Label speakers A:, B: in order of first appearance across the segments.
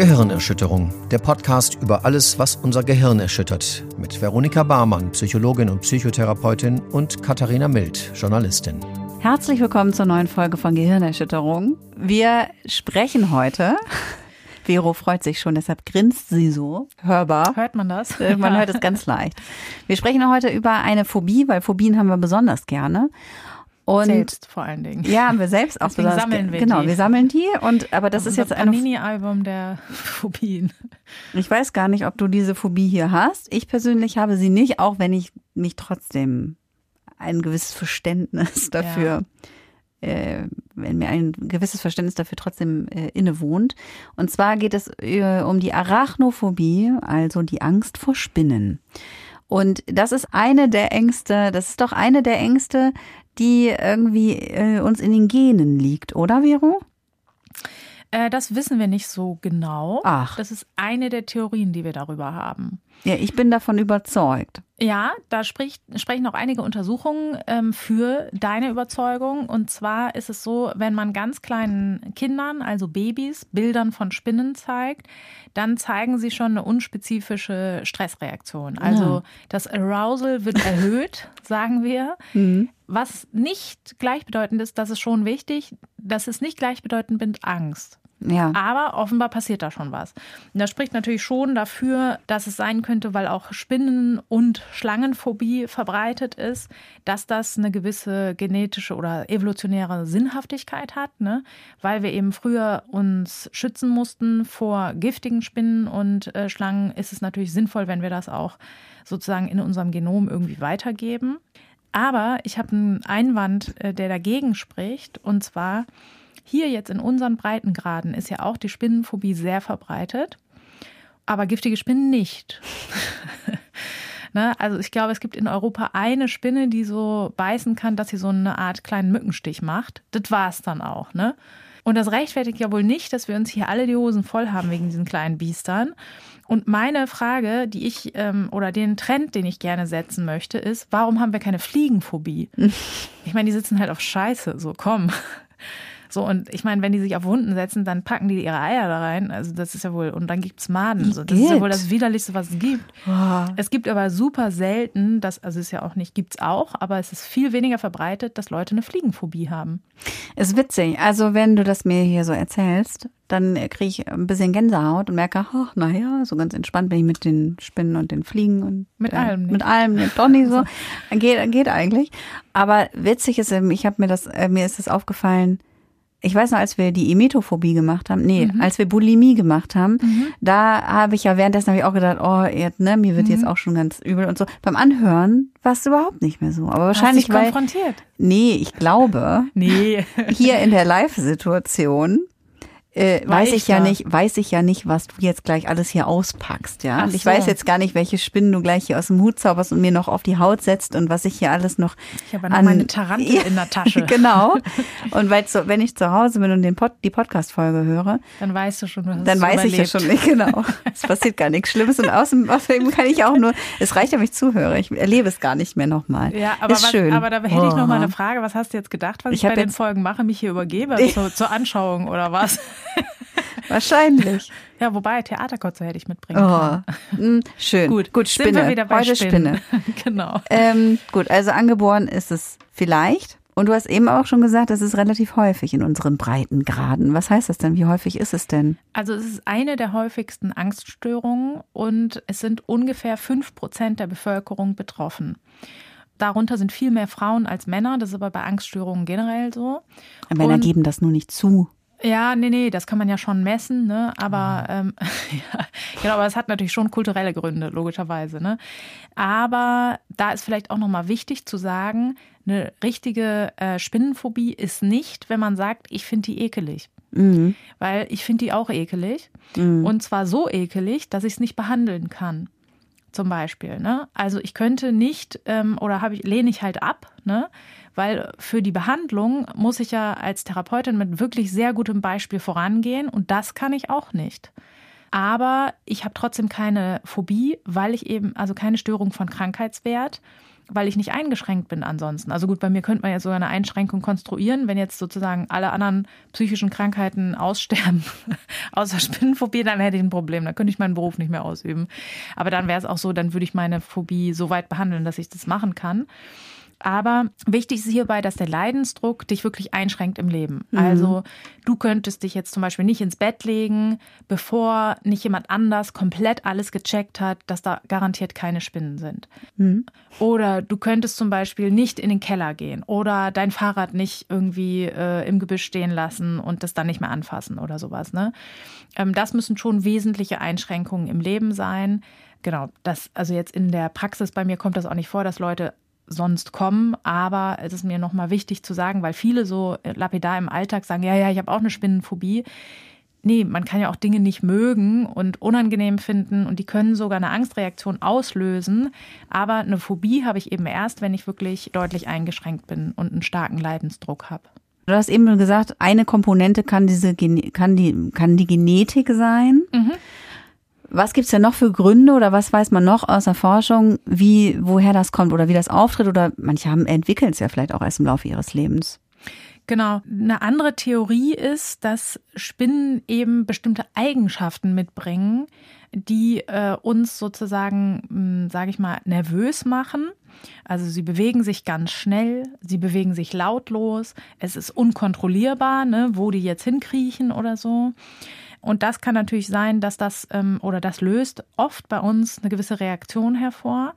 A: Gehirnerschütterung, der Podcast über alles, was unser Gehirn erschüttert, mit Veronika Barmann, Psychologin und Psychotherapeutin und Katharina Mild, Journalistin.
B: Herzlich willkommen zur neuen Folge von Gehirnerschütterung. Wir sprechen heute Vero freut sich schon, deshalb grinst sie so. Hörbar.
C: Hört man das?
B: Man hört es ganz leicht. Wir sprechen heute über eine Phobie, weil Phobien haben wir besonders gerne.
C: Und selbst vor allen Dingen.
B: Ja, wir selbst auch
C: Deswegen sammeln wir
B: Genau,
C: die.
B: wir sammeln die und aber das,
C: Das
B: ist jetzt eine
C: Panini-Album der Phobien.
B: Ich weiß gar nicht, ob du diese Phobie hier hast. Ich persönlich habe sie nicht, auch wenn ich mich trotzdem ein gewisses Verständnis dafür äh, wenn mir ein gewisses Verständnis dafür trotzdem äh, innewohnt. Und zwar geht es äh, um die Arachnophobie, also die Angst vor Spinnen. Und das ist eine der Ängste, das ist doch eine der Ängste, die irgendwie äh, uns in den Genen liegt, oder Vero?
C: Äh, das wissen wir nicht so genau.
B: Ach.
C: Das ist eine der Theorien, die wir darüber haben.
B: Ja, ich bin davon überzeugt.
C: Ja, da spricht, sprechen auch einige Untersuchungen ähm, für deine Überzeugung. Und zwar ist es so, wenn man ganz kleinen Kindern, also Babys, Bildern von Spinnen zeigt, dann zeigen sie schon eine unspezifische Stressreaktion. Also
B: Ja.
C: das Arousal wird erhöht, sagen wir. Was nicht gleichbedeutend ist, das ist schon wichtig, das ist nicht gleichbedeutend mit Angst.
B: Ja.
C: Aber offenbar passiert da schon was. Und das spricht natürlich schon dafür, dass es sein könnte, weil auch Spinnen- und Schlangenphobie verbreitet ist, dass das eine gewisse genetische oder evolutionäre Sinnhaftigkeit hat, ne? weil wir eben früher uns schützen mussten vor giftigen Spinnen und äh, Schlangen, ist es natürlich sinnvoll, wenn wir das auch sozusagen in unserem Genom irgendwie weitergeben. Aber ich habe einen Einwand, äh, der dagegen spricht, und zwar hier jetzt in unseren Breitengraden ist ja auch die Spinnenphobie sehr verbreitet, aber giftige Spinnen nicht. ne? Also ich glaube, es gibt in Europa eine Spinne, die so beißen kann, dass sie so eine Art kleinen Mückenstich macht. Das war es dann auch. Ne? Und das rechtfertigt ja wohl nicht, dass wir uns hier alle die Hosen voll haben wegen diesen kleinen Biestern. Und meine Frage, die ich ähm, oder den Trend, den ich gerne setzen möchte, ist, warum haben wir keine Fliegenphobie? Ich meine, die sitzen halt auf Scheiße, so komm. So, und ich meine, wenn die sich auf Wunden setzen, dann packen die ihre Eier da rein. Also das ist ja wohl, und dann gibt's Maden. So, das ist ja wohl das Widerlichste, was es gibt. Es gibt aber super selten, das, also ist ja auch nicht, gibt's auch, aber es ist viel weniger verbreitet, dass Leute eine Fliegenphobie haben.
B: Ist witzig. Also wenn du das mir hier so erzählst, dann kriege ich ein bisschen Gänsehaut und merke, ach, naja, so ganz entspannt bin ich mit den Spinnen und den Fliegen und
C: Mit
B: äh,
C: allem nicht.
B: Mit allem, nicht, doch nicht so. Geht, geht eigentlich. Aber witzig ist, ich habe mir das, äh, mir ist das aufgefallen, ich weiß noch, als wir die Emetophobie gemacht haben, nee,
C: Mhm.
B: als wir Bulimie gemacht haben, da habe ich ja währenddessen habe ich auch gedacht, oh, jetzt, ne, mir wird
C: Mhm.
B: jetzt auch schon ganz übel und so. Beim Anhören war es überhaupt nicht mehr so. Aber wahrscheinlich,
C: Hast dich
B: weil,
C: konfrontiert.
B: nee, ich glaube,
C: Nee.
B: hier in der Live-Situation äh, weiß
C: ich
B: ich ja nicht, weiß ich ja nicht, was du jetzt gleich alles hier auspackst, ja. Und ich
C: so.
B: weiß jetzt gar nicht, welche Spinnen du gleich hier aus dem Hut zauberst und mir noch auf die Haut setzt und was ich hier alles noch.
C: Ich habe ja noch
B: an-
C: meine Tarantel in der Tasche.
B: genau. Und weil so, wenn ich zu Hause bin und den Pod, die Podcast-Folge höre,
C: Dann weißt du schon, hast
B: dann weiß ich ja
C: überlebt.
B: schon nicht genau. Es passiert gar nichts Schlimmes und außerdem, außerdem kann ich auch nur, es reicht, wenn ich zuhöre. Ich erlebe es gar nicht mehr nochmal.
C: Ja, aber,
B: Ist
C: was,
B: schön.
C: aber da hätte ich noch mal
B: Oh.
C: eine Frage. Was hast du jetzt gedacht, was
B: Ich
C: ich, bei den Folgen mache? Mich hier übergebe zur, zur Anschauung oder was?
B: Wahrscheinlich.
C: Ja, wobei, Theaterkotze hätte ich mitbringen
B: Oh.
C: können.
B: Mm, Schön.
C: Gut,
B: gut,
C: sind
B: Spinne.
C: wir wieder bei
B: Heute
C: Spinnen.
B: Spinne.
C: genau.
B: Ähm, gut, also angeboren ist es vielleicht. Und du hast eben auch schon gesagt, das ist relativ häufig in unseren Breitengraden. Was heißt das denn? Wie häufig ist es denn?
C: Also es ist eine der häufigsten Angststörungen und es sind ungefähr fünf Prozent der Bevölkerung betroffen. Darunter sind viel mehr Frauen als Männer. Das ist aber bei Angststörungen generell so.
B: Männer
C: Und-
B: geben das nur nicht zu.
C: Ja, nee, nee, das kann man ja schon messen, ne? Aber ähm, ja, genau, aber es hat natürlich schon kulturelle Gründe, logischerweise, ne? Aber da ist vielleicht auch nochmal wichtig zu sagen, eine richtige äh, Spinnenphobie ist nicht, wenn man sagt, ich finde die ekelig.
B: Mhm.
C: Weil ich finde die auch ekelig. Und zwar so ekelig, dass ich es nicht behandeln kann. Zum Beispiel. Ne? Also ich könnte nicht ähm, oder habe ich, lehne ich halt ab, ne? Weil für die Behandlung muss ich ja als Therapeutin mit wirklich sehr gutem Beispiel vorangehen und das kann ich auch nicht. Aber ich habe trotzdem keine Phobie, weil ich eben, also keine Störung von Krankheitswert, weil ich nicht eingeschränkt bin ansonsten. Also gut, bei mir könnte man ja so eine Einschränkung konstruieren, wenn jetzt sozusagen alle anderen psychischen Krankheiten aussterben, außer Spinnenphobie, dann hätte ich ein Problem, dann könnte ich meinen Beruf nicht mehr ausüben. Aber dann wäre es auch so, dann würde ich meine Phobie so weit behandeln, dass ich das machen kann. Aber wichtig ist hierbei, dass der Leidensdruck dich wirklich einschränkt im Leben. Mhm. Also du könntest dich jetzt zum Beispiel nicht ins Bett legen, bevor nicht jemand anders komplett alles gecheckt hat, dass da garantiert keine Spinnen sind. Mhm. Oder du könntest zum Beispiel nicht in den Keller gehen oder dein Fahrrad nicht irgendwie äh, im Gebüsch stehen lassen und das dann nicht mehr anfassen oder sowas. Ne? Ähm, das müssen schon wesentliche Einschränkungen im Leben sein. Genau, das, also jetzt in der Praxis bei mir kommt das auch nicht vor, dass Leute sonst kommen. Aber es ist mir nochmal wichtig zu sagen, weil viele so lapidar im Alltag sagen, ja, ja, ich habe auch eine Spinnenphobie. Nee, man kann ja auch Dinge nicht mögen und unangenehm finden und die können sogar eine Angstreaktion auslösen. Aber eine Phobie habe ich eben erst, wenn ich wirklich deutlich eingeschränkt bin und einen starken Leidensdruck habe.
B: Du hast eben gesagt, eine Komponente kann diese kann die kann die Genetik sein. Mhm. Was gibt's denn noch für Gründe oder was weiß man noch aus der Forschung, wie, woher das kommt oder wie das auftritt? Oder manche haben entwickeln es ja vielleicht auch erst im Laufe ihres Lebens.
C: Genau. Eine andere Theorie ist, dass Spinnen eben bestimmte Eigenschaften mitbringen, die äh, uns sozusagen, hm, sage ich mal, nervös machen. Also sie bewegen sich ganz schnell, sie bewegen sich lautlos, es ist unkontrollierbar, ne, wo die jetzt hinkriechen oder so. Und das kann natürlich sein, dass das ähm, oder das löst oft bei uns eine gewisse Reaktion hervor.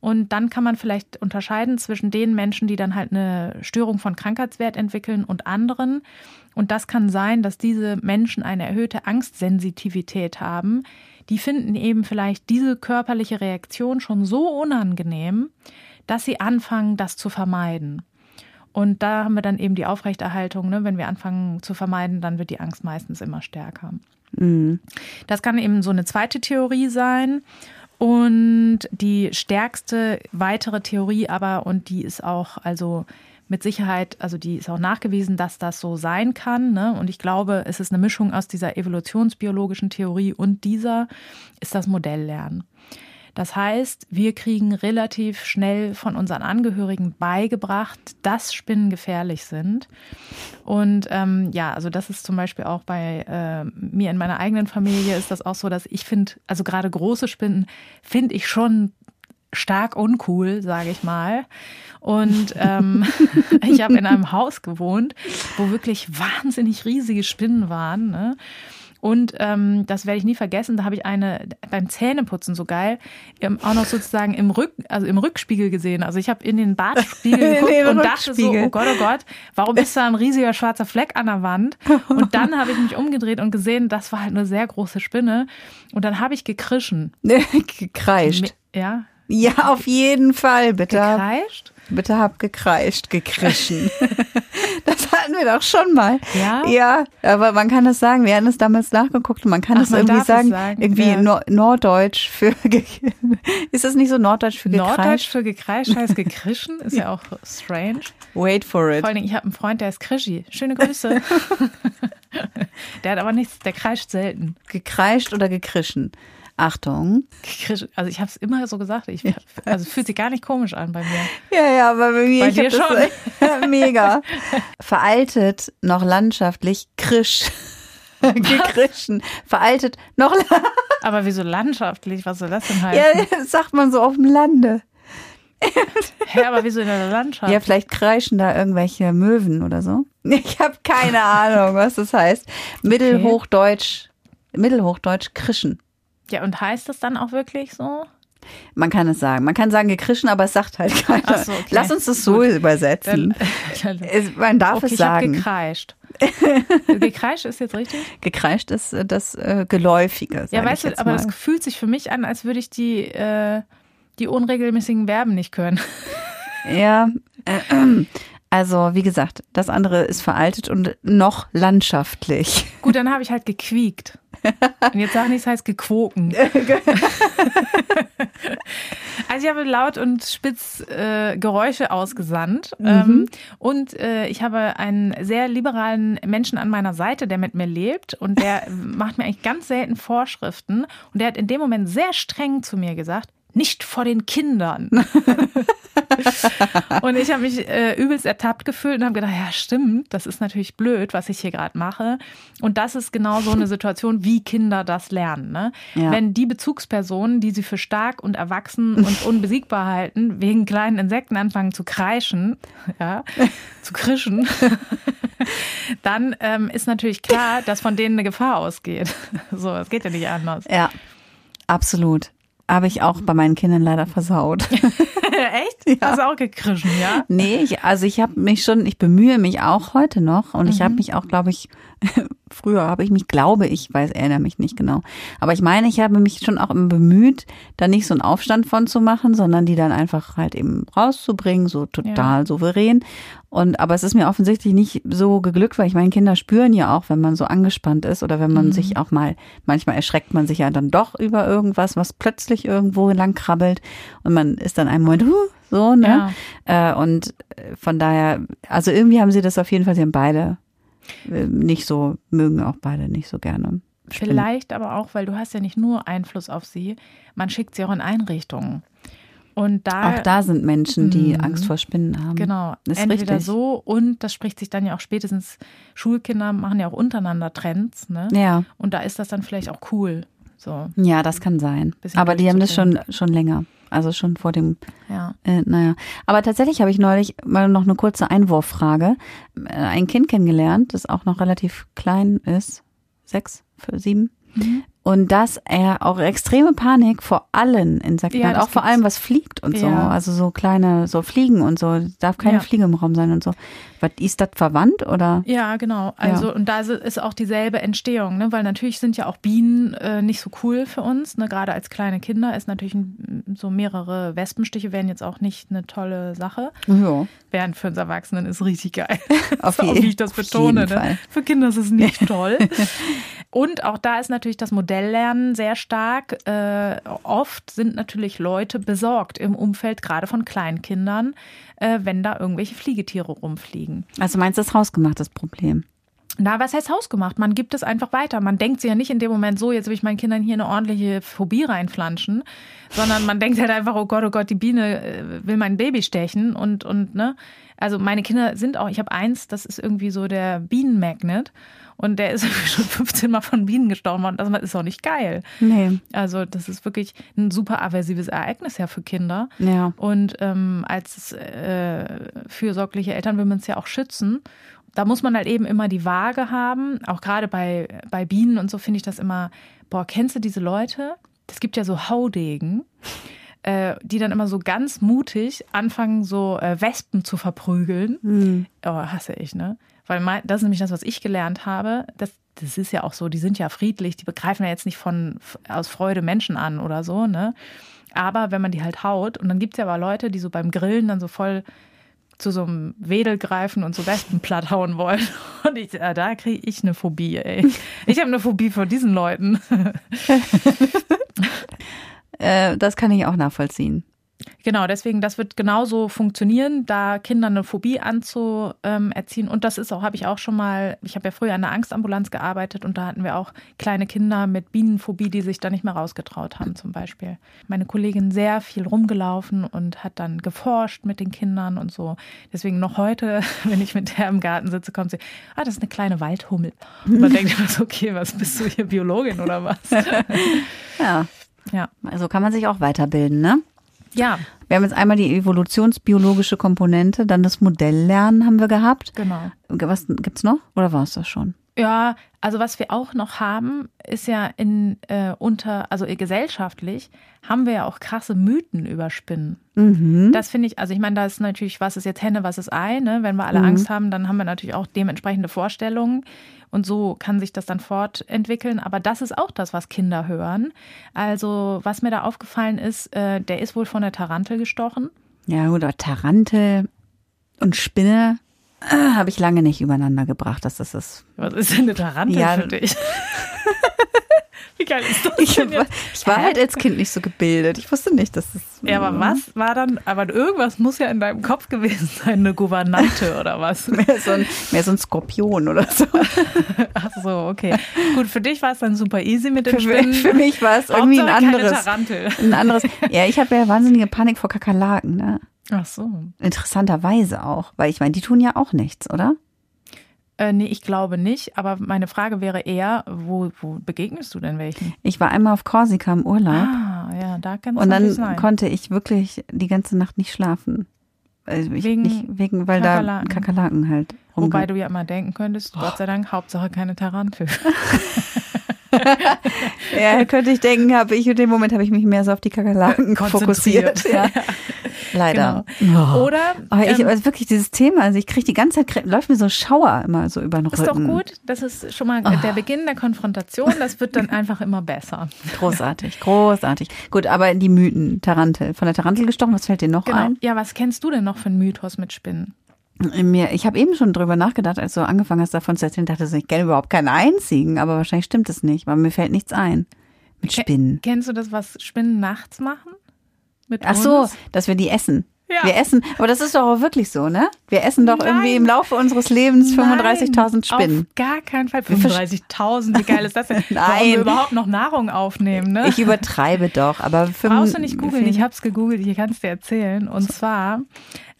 C: Und dann kann man vielleicht unterscheiden zwischen den Menschen, die dann halt eine Störung von Krankheitswert entwickeln und anderen. Und das kann sein, dass diese Menschen eine erhöhte Angstsensitivität haben. Die finden eben vielleicht diese körperliche Reaktion schon so unangenehm, dass sie anfangen, das zu vermeiden. Und da haben wir dann eben die Aufrechterhaltung. Ne? Wenn wir anfangen zu vermeiden, dann wird die Angst meistens immer stärker. Mhm. Das kann eben so eine zweite Theorie sein. Und die stärkste weitere Theorie aber, und die ist auch also mit Sicherheit, also die ist auch nachgewiesen, dass das so sein kann. Ne? Und ich glaube, es ist eine Mischung aus dieser evolutionsbiologischen Theorie und dieser, ist das Modelllernen. Das heißt, wir kriegen relativ schnell von unseren Angehörigen beigebracht, dass Spinnen gefährlich sind. Und ähm, ja, also das ist zum Beispiel auch bei äh, mir in meiner eigenen Familie ist das auch so, dass ich finde, also gerade große Spinnen finde ich schon stark uncool, sage ich mal. Und ähm, ich habe in einem Haus gewohnt, wo wirklich wahnsinnig riesige Spinnen waren. Ne? Und ähm, das werde ich nie vergessen. Da habe ich eine beim Zähneputzen so geil ähm, auch noch sozusagen im Rück, also im Rückspiegel gesehen. Also ich habe in den Badspiegel geguckt und dachte so, oh Gott, oh Gott, warum ist da ein riesiger schwarzer Fleck an der Wand? Und dann habe ich mich umgedreht und gesehen, das war halt eine sehr große Spinne. Und dann habe ich gekrischen.
B: Gekreischt.
C: Ja.
B: Ja, auf jeden Fall, bitte.
C: Gekreischt?
B: Bitte hab gekreischt, gekrischen. das hatten wir doch schon mal.
C: Ja?
B: Ja, aber man kann das sagen. Wir hatten es damals nachgeguckt und man kann es irgendwie sagen, sagen, irgendwie ja. Nord Norddeutsch für Ist das nicht so Norddeutsch für gekreischt?
C: Norddeutsch für gekreischt heißt gekrischen, ist ja auch strange.
B: Wait for it.
C: Vor allen Dingen, ich habe einen Freund, der ist Krischi. Schöne Grüße. der hat aber nichts, der kreischt selten.
B: Gekreischt oder gekrischen? Achtung.
C: Also ich habe es immer so gesagt. Ich, also es fühlt sich gar nicht komisch an bei mir.
B: Ja, ja, aber bei mir
C: bei dir schon.
B: Mega. Veraltet noch landschaftlich krisch. Gekrischen. Veraltet noch.
C: aber wieso landschaftlich? Was soll das denn heißen?
B: Ja, das sagt man so auf dem Lande.
C: Hä, aber wieso in der Landschaft?
B: Ja, vielleicht kreischen da irgendwelche Möwen oder so. Ich habe keine Ahnung, was das heißt. Mittelhochdeutsch, Mittelhochdeutsch krischen.
C: Ja, und heißt das dann auch wirklich so?
B: Man kann es sagen. Man kann sagen gekrischen, aber es sagt halt keiner. So, okay. Lass uns das so Gut. übersetzen. Dann, Man darf
C: okay,
B: es sagen.
C: Ich gekreischt. gekreischt ist jetzt richtig?
B: Gekreischt ist äh, das äh, Geläufige.
C: Ja, weißt du, aber das fühlt sich für mich an, als würde ich die, äh, die unregelmäßigen Verben nicht können.
B: Ja, äh, also wie gesagt, das andere ist veraltet und noch landschaftlich.
C: Gut, dann habe ich halt gequiekt. Und jetzt sag nicht, es heißt gequoken. also ich habe laut und spitz äh, Geräusche ausgesandt. Mhm. Ähm, und äh, ich habe einen sehr liberalen Menschen an meiner Seite, der mit mir lebt. Und der macht mir eigentlich ganz selten Vorschriften. Und der hat in dem Moment sehr streng zu mir gesagt, nicht vor den Kindern. und ich habe mich äh, übelst ertappt gefühlt und habe gedacht, ja stimmt, das ist natürlich blöd, was ich hier gerade mache. Und das ist genau so eine Situation, wie Kinder das lernen. Ne? Ja. Wenn die Bezugspersonen, die sie für stark und erwachsen und unbesiegbar halten, wegen kleinen Insekten anfangen zu kreischen, ja, zu krischen, dann ähm, ist natürlich klar, dass von denen eine Gefahr ausgeht. So, es geht ja nicht anders.
B: Ja, absolut. Habe ich auch bei meinen Kindern leider versaut.
C: Echt? Ja. Hast du auch gekrischen, ja?
B: Nee, ich, also ich habe mich schon, ich bemühe mich auch heute noch und mhm. ich habe mich auch, glaube ich, früher habe ich mich, glaube ich, weiß, erinnere mich nicht genau. Aber ich meine, ich habe mich schon auch immer bemüht, da nicht so einen Aufstand von zu machen, sondern die dann einfach halt eben rauszubringen, so total ja. souverän. Und, aber es ist mir offensichtlich nicht so geglückt, weil ich meine, Kinder spüren ja auch, wenn man so angespannt ist oder wenn man mhm. sich auch mal, manchmal erschreckt man sich ja dann doch über irgendwas, was plötzlich irgendwo lang krabbelt und man ist dann einen Moment, huh, so, ne? Ja. Äh, und von daher, also irgendwie haben sie das auf jeden Fall, sie haben beide äh, nicht so, mögen auch beide nicht so gerne.
C: Vielleicht aber auch, weil du hast ja nicht nur Einfluss auf sie, man schickt sie auch in Einrichtungen. Und da,
B: auch da sind Menschen, die mh, Angst vor Spinnen haben.
C: Genau. Ist Entweder richtig. so und das spricht sich dann ja auch spätestens, Schulkinder machen ja auch untereinander Trends, ne?
B: Ja.
C: Und da ist das dann vielleicht auch cool. So.
B: Ja, das kann sein. Aber die haben das schon, schon länger. Also schon vor dem,
C: ja.
B: Äh, naja. Aber tatsächlich habe ich neulich mal noch eine kurze Einwurffrage. Äh, ein Kind kennengelernt, das auch noch relativ klein ist, sechs, für sieben. Mhm. Und dass er auch extreme Panik vor allen Insekten ja, hat, auch vor allem was fliegt und so. Ja. Also so kleine, so Fliegen und so. Darf keine ja. Fliege im Raum sein und so. Was, ist das verwandt oder?
C: Ja, genau. Also, und da ist auch dieselbe Entstehung, ne? Weil natürlich sind ja auch Bienen äh, nicht so cool für uns. Ne? Gerade als kleine Kinder ist natürlich so mehrere Wespenstiche wären jetzt auch nicht eine tolle Sache.
B: Ja.
C: Während für uns Erwachsenen ist richtig geil.
B: Auf so, wie
C: ich das betone. Ne? Für Kinder ist es nicht toll. Und auch da ist natürlich das Modelllernen sehr stark. Äh, oft sind natürlich Leute besorgt im Umfeld, gerade von Kleinkindern, äh, wenn da irgendwelche Fliegetiere rumfliegen.
B: Also meinst du das hausgemachtes Problem?
C: Na, was heißt hausgemacht? Man gibt es einfach weiter. Man denkt sich ja nicht in dem Moment so, jetzt will ich meinen Kindern hier eine ordentliche Phobie reinflanschen, sondern man denkt halt einfach, oh Gott, oh Gott, die Biene äh, will mein Baby stechen und, und, ne. Also meine Kinder sind auch, ich habe eins, das ist irgendwie so der Bienenmagnet. Und der ist schon 15 Mal von Bienen gestochen worden. Das ist auch nicht geil.
B: Nee.
C: Also, das ist wirklich ein super aversives Ereignis ja für Kinder.
B: Ja.
C: Und ähm, als äh, fürsorgliche Eltern will man es ja auch schützen. Da muss man halt eben immer die Waage haben. Auch gerade bei, bei Bienen und so finde ich das immer, boah, kennst du diese Leute? Es gibt ja so Haudegen äh, die dann immer so ganz mutig anfangen, so äh, Wespen zu verprügeln. Mhm. Oh, hasse ich, ne? Weil mein, das ist nämlich das, was ich gelernt habe. Das, das ist ja auch so, die sind ja friedlich, die begreifen ja jetzt nicht von aus Freude Menschen an oder so, ne? Aber wenn man die halt haut, und dann gibt es ja aber Leute, die so beim Grillen dann so voll zu so einem Wedel greifen und so Wespen platt hauen wollen. Und ich, ja, da kriege ich eine Phobie, ey. Ich habe eine Phobie vor diesen Leuten.
B: äh, das kann ich auch nachvollziehen.
C: Genau, deswegen, das wird genauso funktionieren, da Kindern eine Phobie anzuerziehen. Und das ist auch, habe ich auch schon mal, ich habe ja früher in der Angstambulanz gearbeitet und da hatten wir auch kleine Kinder mit Bienenphobie, die sich da nicht mehr rausgetraut haben, zum Beispiel. Meine Kollegin sehr viel rumgelaufen und hat dann geforscht mit den Kindern und so. Deswegen noch heute, wenn ich mit der im Garten sitze, kommt sie, ah, das ist eine kleine Waldhummel. Und man denkt immer so, okay, was bist du hier, Biologin oder was?
B: ja. Ja. Also kann man sich auch weiterbilden, ne?
C: Ja.
B: Wir haben jetzt einmal die evolutionsbiologische Komponente, dann das Modelllernen haben wir gehabt.
C: Genau.
B: Was gibt's noch? Oder war es das schon?
C: Ja, also was wir auch noch haben, ist ja in äh, unter, also gesellschaftlich haben wir ja auch krasse Mythen über Spinnen.
B: Mhm.
C: Das finde ich, also ich meine, da ist natürlich, was ist jetzt Henne, was ist Ei, ne? Wenn wir alle mhm. Angst haben, dann haben wir natürlich auch dementsprechende Vorstellungen. Und so kann sich das dann fortentwickeln. Aber das ist auch das, was Kinder hören. Also, was mir da aufgefallen ist, äh, der ist wohl von der Tarantel gestochen.
B: Ja, oder Tarantel und Spinne äh, habe ich lange nicht übereinander gebracht, dass das ist.
C: Was ist denn eine Tarantel ja, für dich? Wie geil ist das?
B: Ich, war, ich war halt als Kind nicht so gebildet. Ich wusste nicht, dass das.
C: Ja, aber was war dann? Aber irgendwas muss ja in deinem Kopf gewesen sein, eine Gouvernante oder was?
B: mehr, so ein, mehr so ein Skorpion oder so.
C: Ach so, okay. Gut, für dich war es dann super easy mit dem Spinnen.
B: Für mich war es irgendwie ein anderes. Ein anderes. Ja, ich habe ja wahnsinnige Panik vor Kakerlaken. Ne?
C: Ach so.
B: Interessanterweise auch, weil ich meine, die tun ja auch nichts, oder?
C: Äh, nee, ich glaube nicht. Aber meine Frage wäre eher, wo, wo begegnest du denn welchen?
B: Ich war einmal auf Korsika im Urlaub
C: Ah, ja, da kann es
B: und dann
C: sein.
B: konnte ich wirklich die ganze Nacht nicht schlafen. Also ich,
C: Wegen
B: nicht, wegen, weil
C: Kakerlaken.
B: da Kakerlaken halt
C: Wobei
B: rumge-
C: du ja immer denken könntest, Gott sei Dank, Hauptsache keine Tarantel.
B: Ja, könnte ich denken, habe ich in dem Moment habe ich mich mehr so auf die Kakerlaken fokussiert. Ja. Leider. Oh.
C: Oder
B: Aber ich,
C: ähm,
B: also wirklich dieses Thema, also ich kriege die ganze Zeit, läuft mir so ein Schauer immer so über den Rücken.
C: ist doch gut. Das ist schon mal
B: Ah.
C: der Beginn der Konfrontation. Das wird dann einfach immer besser.
B: Großartig, großartig. Gut, aber die Mythen, Tarantel. Von der Tarantel gestochen, was fällt dir noch
C: Genau.
B: ein?
C: Ja, was kennst du denn noch für einen Mythos mit Spinnen?
B: Mir, ich habe eben schon drüber nachgedacht, als du angefangen hast davon zu erzählen, dachte ich, ich kenne überhaupt keinen einzigen, aber wahrscheinlich stimmt es nicht, weil mir fällt nichts ein. Mit Spinnen.
C: Kennst du das, was Spinnen nachts machen? Mit
B: Ach so,
C: uns?
B: dass wir die essen.
C: Ja.
B: Wir essen, aber das ist doch auch wirklich so, ne? Wir essen doch
C: Nein.
B: irgendwie im Laufe unseres Lebens 35.000
C: Nein,
B: Spinnen.
C: Auf gar keinen Fall.
B: Wir versch-
C: 35.000, wie geil ist das denn? Warum
B: Nein.
C: wir überhaupt noch Nahrung aufnehmen, ne?
B: Ich übertreibe doch, aber fünf-
C: Brauchst du nicht googeln, ich habe es gegoogelt, ich kann es dir erzählen. Und zwar,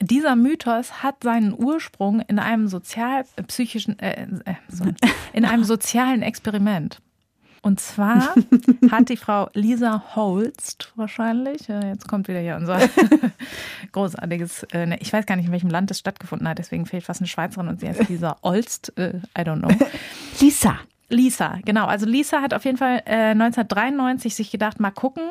C: dieser Mythos hat seinen Ursprung in einem sozial äh, äh, in einem sozialen Experiment. Und zwar hat die Frau Lisa Holst wahrscheinlich, jetzt kommt wieder hier unser großartiges, äh, ne, ich weiß gar nicht, in welchem Land es stattgefunden hat, deswegen fehlt fast eine Schweizerin und sie heißt Lisa Olst, äh, I don't know.
B: Lisa.
C: Lisa, genau. Also Lisa hat auf jeden Fall äh, 1993 sich gedacht, mal gucken,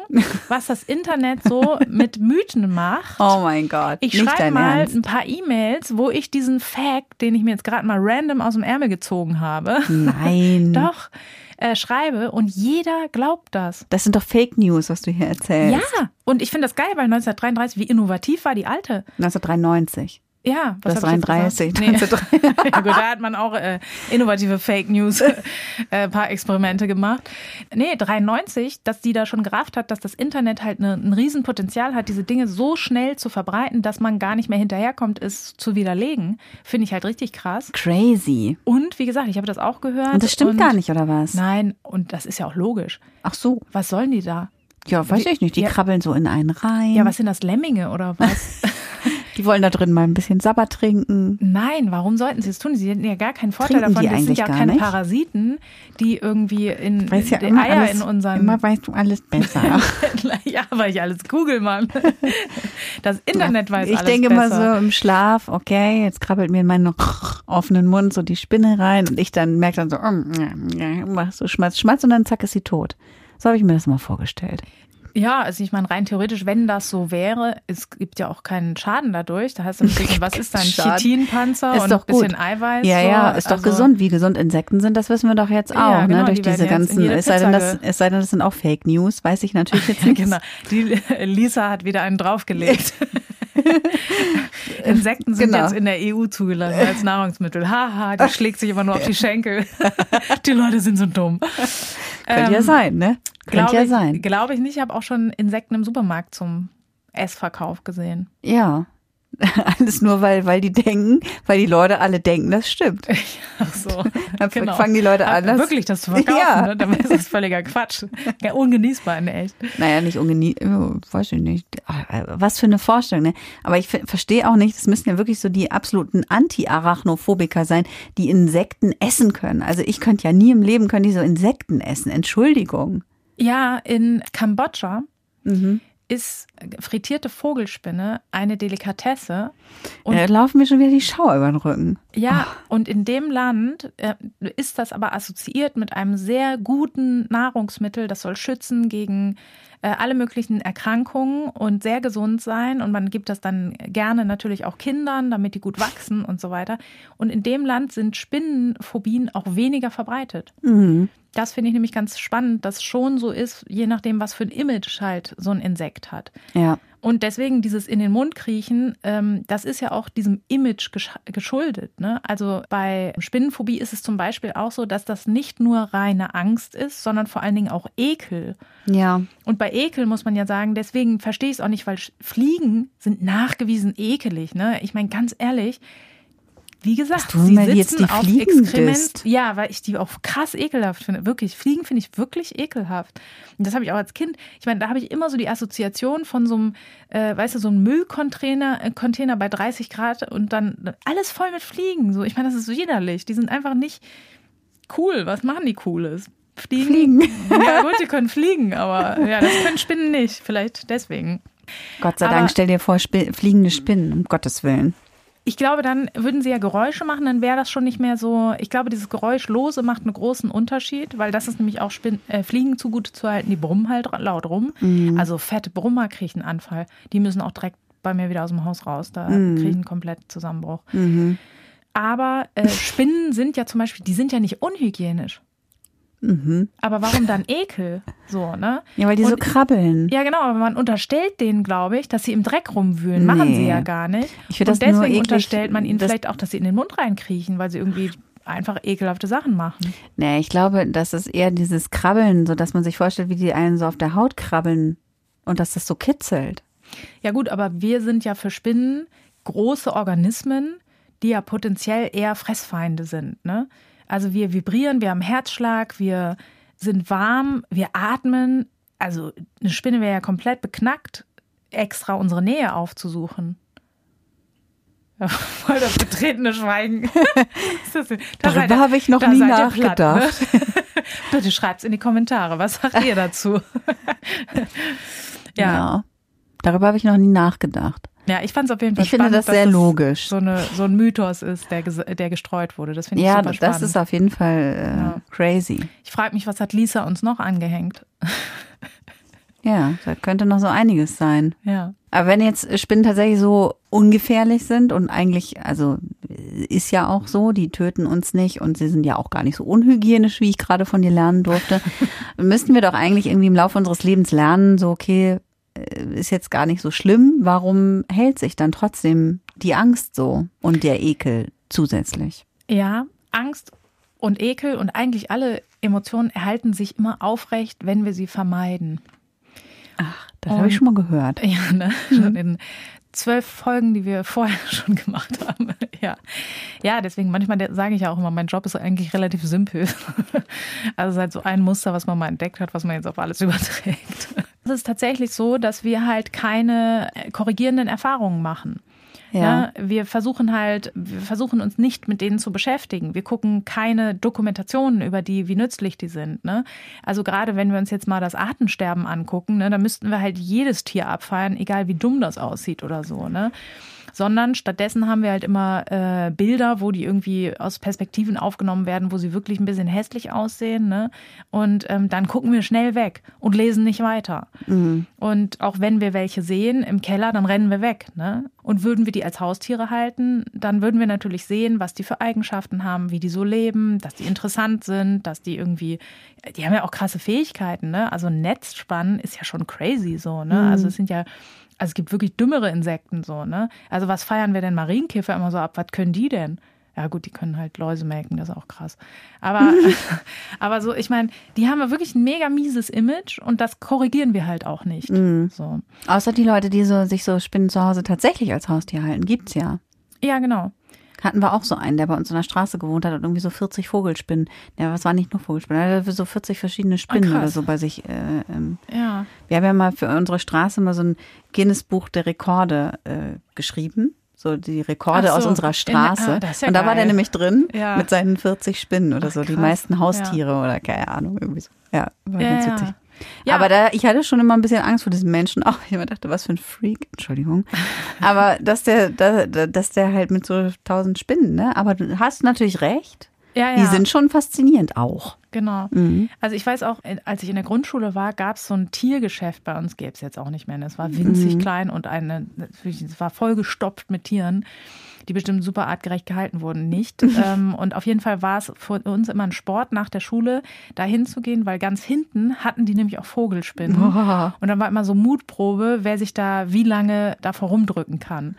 C: was das Internet so mit Mythen macht.
B: Oh mein Gott.
C: Ich schreibe mal
B: Ernst.
C: ein paar E-Mails, wo ich diesen Fact, den ich mir jetzt gerade mal random aus dem Ärmel gezogen habe,
B: Nein.
C: doch äh, schreibe und jeder glaubt das.
B: Das sind doch Fake News, was du hier erzählst.
C: Ja, und ich finde das geil, weil 1933, wie innovativ war die alte?
B: 1993.
C: Ja,
B: Das
C: ich jetzt
B: 33.
C: gesagt? Nee. ja, gut, da hat man auch äh, innovative Fake News, äh, paar Experimente gemacht. Nee, 93, dass die da schon gerafft hat, dass das Internet halt ne, ein Riesenpotenzial hat, diese Dinge so schnell zu verbreiten, dass man gar nicht mehr hinterherkommt, es zu widerlegen, finde ich halt richtig krass.
B: Crazy.
C: Und wie gesagt, ich habe das auch gehört.
B: Und das stimmt gar nicht, oder was?
C: Nein, und das ist ja auch logisch.
B: Ach so.
C: Was sollen die da?
B: Ja, weiß
C: Wie-
B: ich nicht. Die
C: ja.
B: krabbeln so in einen rein.
C: Ja, was sind das, Lemminge oder was?
B: Die wollen da drin mal ein bisschen Sabber trinken.
C: Nein, warum sollten sie es tun? Sie hätten ja gar keinen Vorteil
B: Trinken
C: davon.
B: die
C: das sind
B: eigentlich
C: ja keine
B: nicht?
C: Parasiten, die irgendwie in
B: Weiß ja immer
C: Eier
B: alles,
C: in unseren.
B: Immer weißt du alles besser.
C: ja, weil ich alles google, Mann. Das Internet weiß
B: ich
C: alles
B: denke immer
C: besser.
B: so im Schlaf, okay, jetzt krabbelt mir in meinen offenen Mund so die Spinne rein und ich dann merke dann so, mm, mach so Schmatz, Schmatz und dann zack ist sie tot. So habe ich mir das mal vorgestellt.
C: Ja, also ich meine, rein theoretisch, wenn das so wäre, es gibt ja auch keinen Schaden dadurch. Da heißt es, was ist da ein
B: Schaden.
C: Chitinpanzer
B: Ist
C: und
B: doch
C: ein bisschen
B: gut.
C: Eiweiß?
B: Ja,
C: so.
B: ja, ist doch
C: Also-
B: gesund. Wie gesund Insekten sind, das wissen wir doch jetzt auch,
C: Ja, genau,
B: ne? Durch
C: die
B: diese ganzen, es sei, denn, das, es sei denn, das sind auch Fake News, weiß ich natürlich jetzt nicht.
C: Genau. Die Lisa hat wieder einen draufgelegt. Insekten sind
B: Genau.
C: jetzt in der EU zugelassen als Nahrungsmittel. Haha, die schlägt sich immer nur auf die Schenkel. Die Leute sind so dumm.
B: Könnte ja
C: Ähm,
B: sein, ne? Könnte ja
C: ich,
B: sein.
C: Glaube ich nicht. Ich habe auch schon Insekten im Supermarkt zum Essverkauf gesehen.
B: Ja. Alles nur, weil, weil die denken, weil die Leute alle denken, das stimmt.
C: Ach so.
B: Dann fangen die Leute an, das-
C: Wirklich das zu verkaufen.
B: Ja.
C: Ne? Dann ist das völliger Quatsch. Ja, ungenießbar in echt.
B: Naja, nicht ungenie, äh, weiß ich nicht. Ah, Was für eine Vorstellung, ne? Aber ich ver- verstehe auch nicht, das müssen ja wirklich so die absoluten Anti-Arachnophobiker sein, die Insekten essen können. Also ich könnte ja nie im Leben können die so Insekten essen. Entschuldigung.
C: Ja, in Kambodscha
B: Mhm.
C: Ist frittierte Vogelspinne eine Delikatesse. Und
B: Da laufen mir schon wieder die Schauer über den Rücken.
C: Ja, und in dem Land äh, ist das aber assoziiert mit einem sehr guten Nahrungsmittel. Das soll schützen gegen äh, alle möglichen Erkrankungen und sehr gesund sein. Und man gibt das dann gerne natürlich auch Kindern, damit die gut wachsen und so weiter. Und in dem Land sind Spinnenphobien auch weniger verbreitet.
B: Mhm.
C: Das finde ich nämlich ganz spannend, dass schon so ist, je nachdem, was für ein Image halt so ein Insekt hat.
B: Ja.
C: Und deswegen dieses in den Mund kriechen, ähm, das ist ja auch diesem Image gesch geschuldet. Ne? Also bei Spinnenphobie ist es zum Beispiel auch so, dass das nicht nur reine Angst ist, sondern vor allen Dingen auch Ekel.
B: Ja.
C: Und bei Ekel muss man ja sagen, deswegen verstehe ich es auch nicht, weil Fliegen sind nachgewiesen ekelig. Ne? Ich meine, ganz ehrlich, wie gesagt, sie sitzen
B: jetzt die
C: auf
B: Fliegen
C: Exkrement. Ja, weil ich die auch krass ekelhaft finde. Wirklich, Fliegen finde ich wirklich ekelhaft. Und das habe ich auch als Kind. Ich meine, da habe ich immer so die Assoziation von so einem, äh, weißt du, so einem Müllcontainer äh, Container bei 30 Grad und dann alles voll mit Fliegen. So, ich meine, das ist so widerlich. Die sind einfach nicht cool. Was machen die Cooles? Fliegen.
B: Fliegen.
C: Ja, gut, die können fliegen, aber ja, das können Spinnen nicht. Vielleicht deswegen.
B: Gott sei
C: Aber-
B: Dank, stell dir vor, fliegende Spinnen, um Gottes Willen.
C: Ich glaube, dann würden sie ja Geräusche machen, dann wäre das schon nicht mehr so. Ich glaube, dieses Geräuschlose macht einen großen Unterschied, weil das ist nämlich auch Spin äh, Fliegen zugute zu halten. Die brummen halt laut rum. Also fette Brummer kriege ich einen Anfall. Die müssen auch direkt bei mir wieder aus dem Haus raus. Da kriege ich einen kompletten Zusammenbruch. Aber äh, Spinnen sind ja zum Beispiel, die sind ja nicht unhygienisch. Aber warum dann Ekel? So, ne?
B: Ja, weil die so
C: Und-
B: krabbeln.
C: Ja, genau, aber man unterstellt denen, glaube ich, dass sie im Dreck rumwühlen. Machen sie
B: Nee.
C: ja gar nicht.
B: Ich
C: Und
B: das
C: deswegen
B: eklig,
C: unterstellt man ihnen vielleicht auch, dass sie in den Mund reinkriechen, weil sie irgendwie einfach ekelhafte Sachen machen.
B: Nee, ich glaube, das ist eher dieses Krabbeln, so dass man sich vorstellt, wie die einen so auf der Haut krabbeln und dass das so kitzelt.
C: Ja gut, aber wir sind ja für Spinnen große Organismen, die ja potenziell eher Fressfeinde sind. Ne? Also wir vibrieren, wir haben Herzschlag, wir sind warm, wir atmen. Also eine Spinne wäre ja komplett beknackt, extra unsere Nähe aufzusuchen. Ja, voll das betretene Schweigen. Das? Da
B: Darüber habe ich noch nie
C: ihr platt,
B: nachgedacht.
C: ne? Bitte schreibt's in die Kommentare. Was sagt ihr dazu? ja.
B: Ja. Darüber habe ich noch nie nachgedacht.
C: Ja, ich fand es auf jeden Fall
B: Ich finde
C: spannend,
B: das
C: dass
B: sehr logisch.
C: So, eine, so ein Mythos ist, der, der gestreut wurde. Das finde ich
B: Ja,
C: super spannend.
B: das ist auf jeden Fall äh,
C: Ja.
B: crazy.
C: ich frage mich, was hat Lisa uns noch angehängt?
B: Ja, da könnte noch so einiges sein.
C: Ja.
B: Aber wenn jetzt Spinnen tatsächlich so ungefährlich sind und eigentlich, also ist ja auch so, die töten uns nicht und sie sind ja auch gar nicht so unhygienisch, wie ich gerade von dir lernen durfte, müssten wir doch eigentlich irgendwie im Laufe unseres Lebens lernen, so okay, ist jetzt gar nicht so schlimm, warum hält sich dann trotzdem die Angst so und der Ekel zusätzlich?
C: Ja, Angst und Ekel und eigentlich alle Emotionen erhalten sich immer aufrecht, wenn wir sie vermeiden.
B: Das habe ich schon mal gehört.
C: Ja, ne? Schon in zwölf Folgen, die wir vorher schon gemacht haben. Ja, ja deswegen manchmal sage ich ja auch immer, mein Job ist eigentlich relativ simpel. Also es ist halt so ein Muster, was man mal entdeckt hat, was man jetzt auf alles überträgt. Es ist tatsächlich so, dass wir halt keine äh, korrigierenden Erfahrungen machen.
B: Ja.
C: Ja, wir versuchen halt, wir versuchen uns nicht mit denen zu beschäftigen. Wir gucken keine Dokumentationen über die, wie nützlich die sind. Ne? Also gerade wenn wir uns jetzt mal das Artensterben angucken, ne, da müssten wir halt jedes Tier abfeiern, egal wie dumm das aussieht oder so. Ne? Sondern stattdessen haben wir halt immer äh, Bilder, wo die irgendwie aus Perspektiven aufgenommen werden, wo sie wirklich ein bisschen hässlich aussehen. Ne? Und ähm, dann gucken wir schnell weg und lesen nicht weiter. Und auch wenn wir welche sehen im Keller, dann rennen wir weg. Ne? Und würden wir die als Haustiere halten, dann würden wir natürlich sehen, was die für Eigenschaften haben, wie die so leben, dass die interessant sind, dass die irgendwie, die haben ja auch krasse Fähigkeiten. Ne? Also ein Netz spannen ist ja schon crazy so. Ne? Also es sind ja, also es gibt wirklich dümmere Insekten so. Ne? Also was feiern wir denn Marienkäfer immer so ab? Was können die denn? Ja gut, die können halt Läuse melken, das ist auch krass. Aber, aber so, ich meine, die haben ja wirklich ein mega mieses Image und das korrigieren wir halt auch nicht. So.
B: Außer die Leute, die so, sich so Spinnen zu Hause tatsächlich als Haustier halten, gibt's ja.
C: Ja, genau.
B: Hatten wir auch so einen, der bei uns in der Straße gewohnt hat und irgendwie so 40 Vogelspinnen. Ja, was war nicht nur Vogelspinnen, er hatte so 40 verschiedene Spinnen
C: krass.
B: oder so bei sich. Äh, ähm.
C: Ja.
B: Wir haben ja mal für unsere Straße mal so ein Guinness-Buch der Rekorde äh, geschrieben. So die Rekorde
C: so,
B: aus unserer
C: in-
B: Straße.
C: ah, das ist ja
B: und da war der
C: geil.
B: nämlich drin
C: Ja.
B: mit seinen 40 Spinnen oder
C: Ach,
B: so. Die
C: krass.
B: meisten Haustiere oder keine Ahnung, irgendwie so. Ja, war
C: Ja,
B: ganz
C: ja.
B: witzig.
C: Ja.
B: Aber da, ich hatte schon immer ein bisschen Angst vor diesem Menschen auch. Ich immer dachte, was für ein Freak, Entschuldigung. Aber dass der, da- da- dass der halt mit so tausend Spinnen, ne? Aber du hast natürlich recht.
C: Ja, ja.
B: Die sind schon faszinierend auch.
C: Genau. Also ich weiß auch, als ich in der Grundschule war, gab es so ein Tiergeschäft bei uns, gäbe es jetzt auch nicht mehr. Es war winzig klein und eine, es war vollgestopft mit Tieren, die bestimmt super artgerecht gehalten wurden, nicht. ähm, und auf jeden Fall war es für uns immer ein Sport nach der Schule, da hinzugehen, weil ganz hinten hatten die nämlich auch Vogelspinnen. Und dann war immer so Mutprobe, wer sich da wie lange davor rumdrücken kann.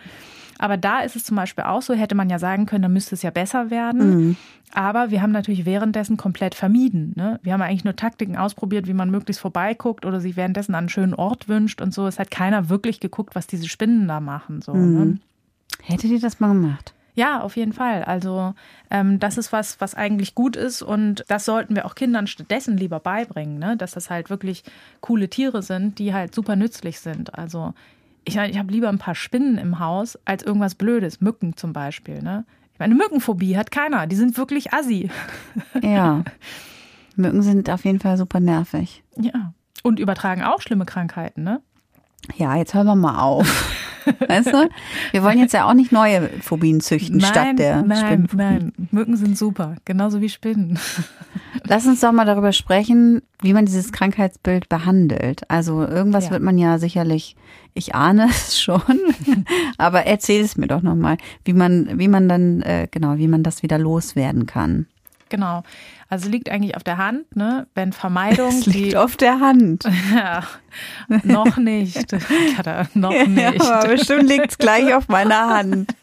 C: Aber da ist es zum Beispiel auch so, hätte man ja sagen können, dann müsste es ja besser werden. Aber wir haben natürlich währenddessen komplett vermieden. Ne? Wir haben eigentlich nur Taktiken ausprobiert, wie man möglichst vorbeiguckt oder sich währenddessen an einen schönen Ort wünscht und so. Es hat keiner wirklich geguckt, was diese Spinnen da machen. So, ne?
B: Hättet ihr das mal gemacht?
C: Ja, auf jeden Fall. Also ähm, das ist was, was eigentlich gut ist und das sollten wir auch Kindern stattdessen lieber beibringen, ne? dass das halt wirklich coole Tiere sind, die halt super nützlich sind. Also ich, ich habe lieber ein paar Spinnen im Haus als irgendwas Blödes, Mücken zum Beispiel. Ne? Ich meine, Mückenphobie hat keiner, die sind wirklich assi.
B: Ja, Mücken sind auf jeden Fall super nervig.
C: Ja, und übertragen auch schlimme Krankheiten, ne?
B: Ja, jetzt hören wir mal auf. Weißt du? Wir wollen jetzt ja auch nicht neue Phobien züchten
C: Nein,
B: statt der
C: nein,
B: Spinnenphobie.
C: nein, Mücken sind super, genauso wie Spinnen.
B: Lass uns doch mal darüber sprechen, wie man dieses Krankheitsbild behandelt. Also irgendwas
C: Ja.
B: wird man ja sicherlich, ich ahne es schon, aber erzähl es mir doch nochmal, wie man, wie man dann, äh, genau, wie man das wieder loswerden kann.
C: Genau. Also liegt eigentlich auf der Hand, ne? Wenn Vermeidung
B: Es liegt
C: die
B: auf der Hand.
C: ja, noch nicht. Kada, noch nicht.
B: Ja, aber bestimmt liegt es gleich auf meiner Hand.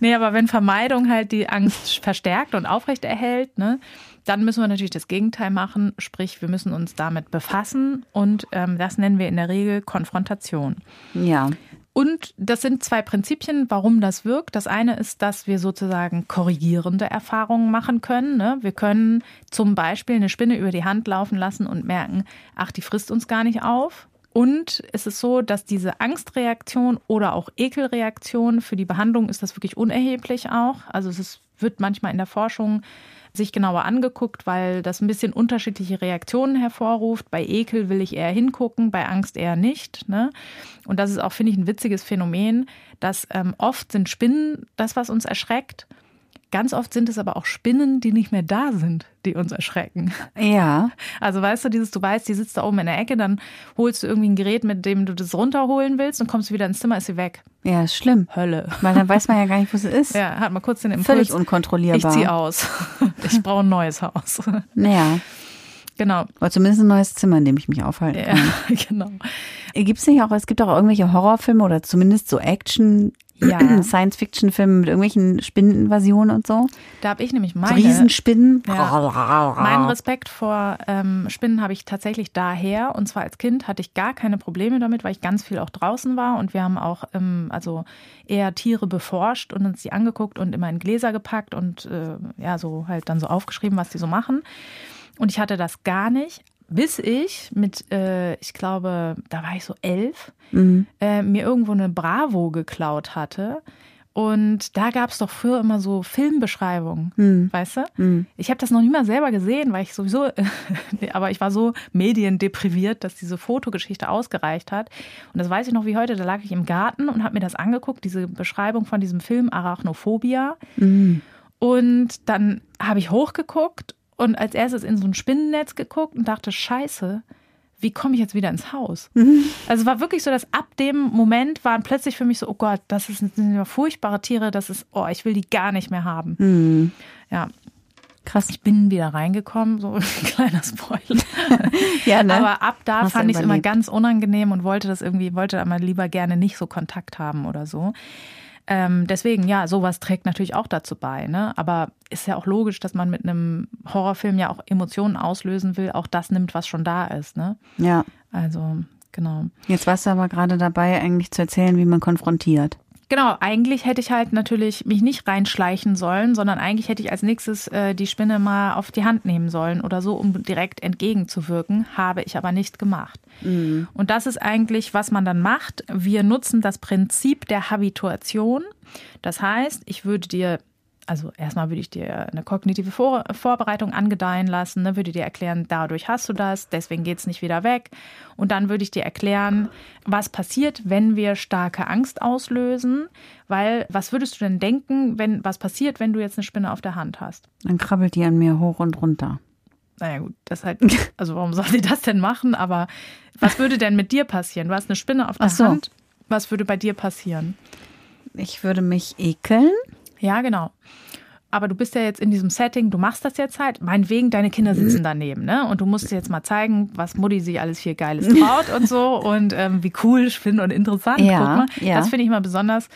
C: Nee, aber wenn Vermeidung halt die Angst verstärkt und aufrechterhält, ne, dann müssen wir natürlich das Gegenteil machen, sprich, wir müssen uns damit befassen und ähm, das nennen wir in der Regel Konfrontation.
B: Ja.
C: Und das sind zwei Prinzipien, warum das wirkt. Das eine ist, dass wir sozusagen korrigierende Erfahrungen machen können. Ne? Wir können zum Beispiel eine Spinne über die Hand laufen lassen und merken, ach, die frisst uns gar nicht auf. Und es ist so, dass diese Angstreaktion oder auch Ekelreaktion für die Behandlung ist das wirklich unerheblich auch. Also es ist, wird manchmal in der Forschung sich genauer angeguckt, weil das ein bisschen unterschiedliche Reaktionen hervorruft. Bei Ekel will ich eher hingucken, bei Angst eher nicht. Ne? Und das ist auch, finde ich, ein witziges Phänomen, dass ähm, oft sind Spinnen das, was uns erschreckt. Ganz oft sind es aber auch Spinnen, die nicht mehr da sind, die uns erschrecken.
B: Ja.
C: Also weißt du, dieses, du weißt, die sitzt da oben in der Ecke, dann holst du irgendwie ein Gerät, mit dem du das runterholen willst und kommst wieder ins Zimmer, ist sie weg.
B: Ja, ist schlimm.
C: Hölle.
B: Weil dann weiß man ja gar nicht, wo sie ist.
C: Ja, hat mal kurz den Impuls.
B: Völlig
C: Ich
B: unkontrollierbar.
C: zieh aus. Ich brauche ein neues Haus.
B: Naja.
C: Genau.
B: Oder zumindest ein neues Zimmer, in dem ich mich aufhalten
C: Ja, genau.
B: Gibt's nicht auch, es gibt auch irgendwelche Horrorfilme oder zumindest so Action,
C: Ja.
B: Science-Fiction-Filme mit irgendwelchen Spinneninvasionen und so.
C: Da habe ich nämlich
B: so
C: meine.
B: Riesenspinnen.
C: Meinen Respekt vor ähm, Spinnen habe ich tatsächlich daher. Und zwar als Kind hatte ich gar keine Probleme damit, weil ich ganz viel auch draußen war. Und wir haben auch ähm, also eher Tiere beforscht und uns die angeguckt und immer in Gläser gepackt und äh, ja, so halt dann so aufgeschrieben, was die so machen. Und ich hatte das gar nicht, bis ich mit, äh, ich glaube, da war ich so elf,
B: Mhm.
C: äh, mir irgendwo eine Bravo geklaut hatte. Und da gab es doch früher immer so Filmbeschreibungen,
B: Mhm.
C: weißt du? Ich habe das noch nie mal selber gesehen, weil ich sowieso, aber ich war so mediendepriviert, dass diese Fotogeschichte ausgereicht hat. Und das weiß ich noch wie heute, da lag ich im Garten und habe mir das angeguckt, diese Beschreibung von diesem Film Arachnophobia. Und dann habe ich hochgeguckt und als erstes in so ein Spinnennetz geguckt und dachte, scheiße, wie komme ich jetzt wieder ins Haus? Also es war wirklich so, dass ab dem Moment waren plötzlich für mich so, oh Gott, das ist- sind furchtbare Tiere, das ist, oh, ich will die gar nicht mehr haben. Ja,
B: Krass.
C: ich bin wieder reingekommen, so ein kleiner Spoiler.
B: Ja, ne?
C: Aber ab da
B: Hast
C: fand ich es immer ganz unangenehm und wollte das irgendwie, wollte aber lieber gerne nicht so Kontakt haben oder so. Ähm, deswegen, ja, sowas trägt natürlich auch dazu bei. Ne? Aber ist ja auch logisch, dass man mit einem Horrorfilm ja auch Emotionen auslösen will. Auch das nimmt, was schon da ist. Ne?
B: Ja.
C: Also, genau.
B: Jetzt warst du aber gerade dabei, eigentlich zu erzählen, wie man konfrontiert.
C: Genau, eigentlich hätte ich halt natürlich mich nicht reinschleichen sollen, sondern eigentlich hätte ich als nächstes äh, die Spinne mal auf die Hand nehmen sollen oder so, um direkt entgegenzuwirken. Habe ich aber nicht gemacht. Und das ist eigentlich, was man dann macht. Wir nutzen das Prinzip der Habituation. Das heißt, ich würde dir also erstmal würde ich dir eine kognitive Vor Vorbereitung angedeihen lassen, ne, würde dir erklären, dadurch hast du das, deswegen geht es nicht wieder weg. Und dann würde ich dir erklären, was passiert, wenn wir starke Angst auslösen. Weil, was würdest du denn denken, wenn was passiert, wenn du jetzt eine Spinne auf der Hand hast?
B: Dann krabbelt die an mir hoch und runter.
C: Naja, gut, das halt, also warum soll sie das denn machen? Aber was würde denn mit dir passieren? Du hast eine Spinne auf der
B: so.
C: Hand. Was würde bei dir passieren?
B: Ich würde mich ekeln.
C: Ja, genau. Aber du bist ja jetzt in diesem Setting, du machst das jetzt halt. Meinetwegen, deine Kinder sitzen daneben, ne? Und du musst jetzt mal zeigen, was Mutti sich alles hier Geiles traut und so und ähm, wie cool, spannend und interessant.
B: Ja,
C: Guck mal,
B: ja.
C: das finde ich mal besonders.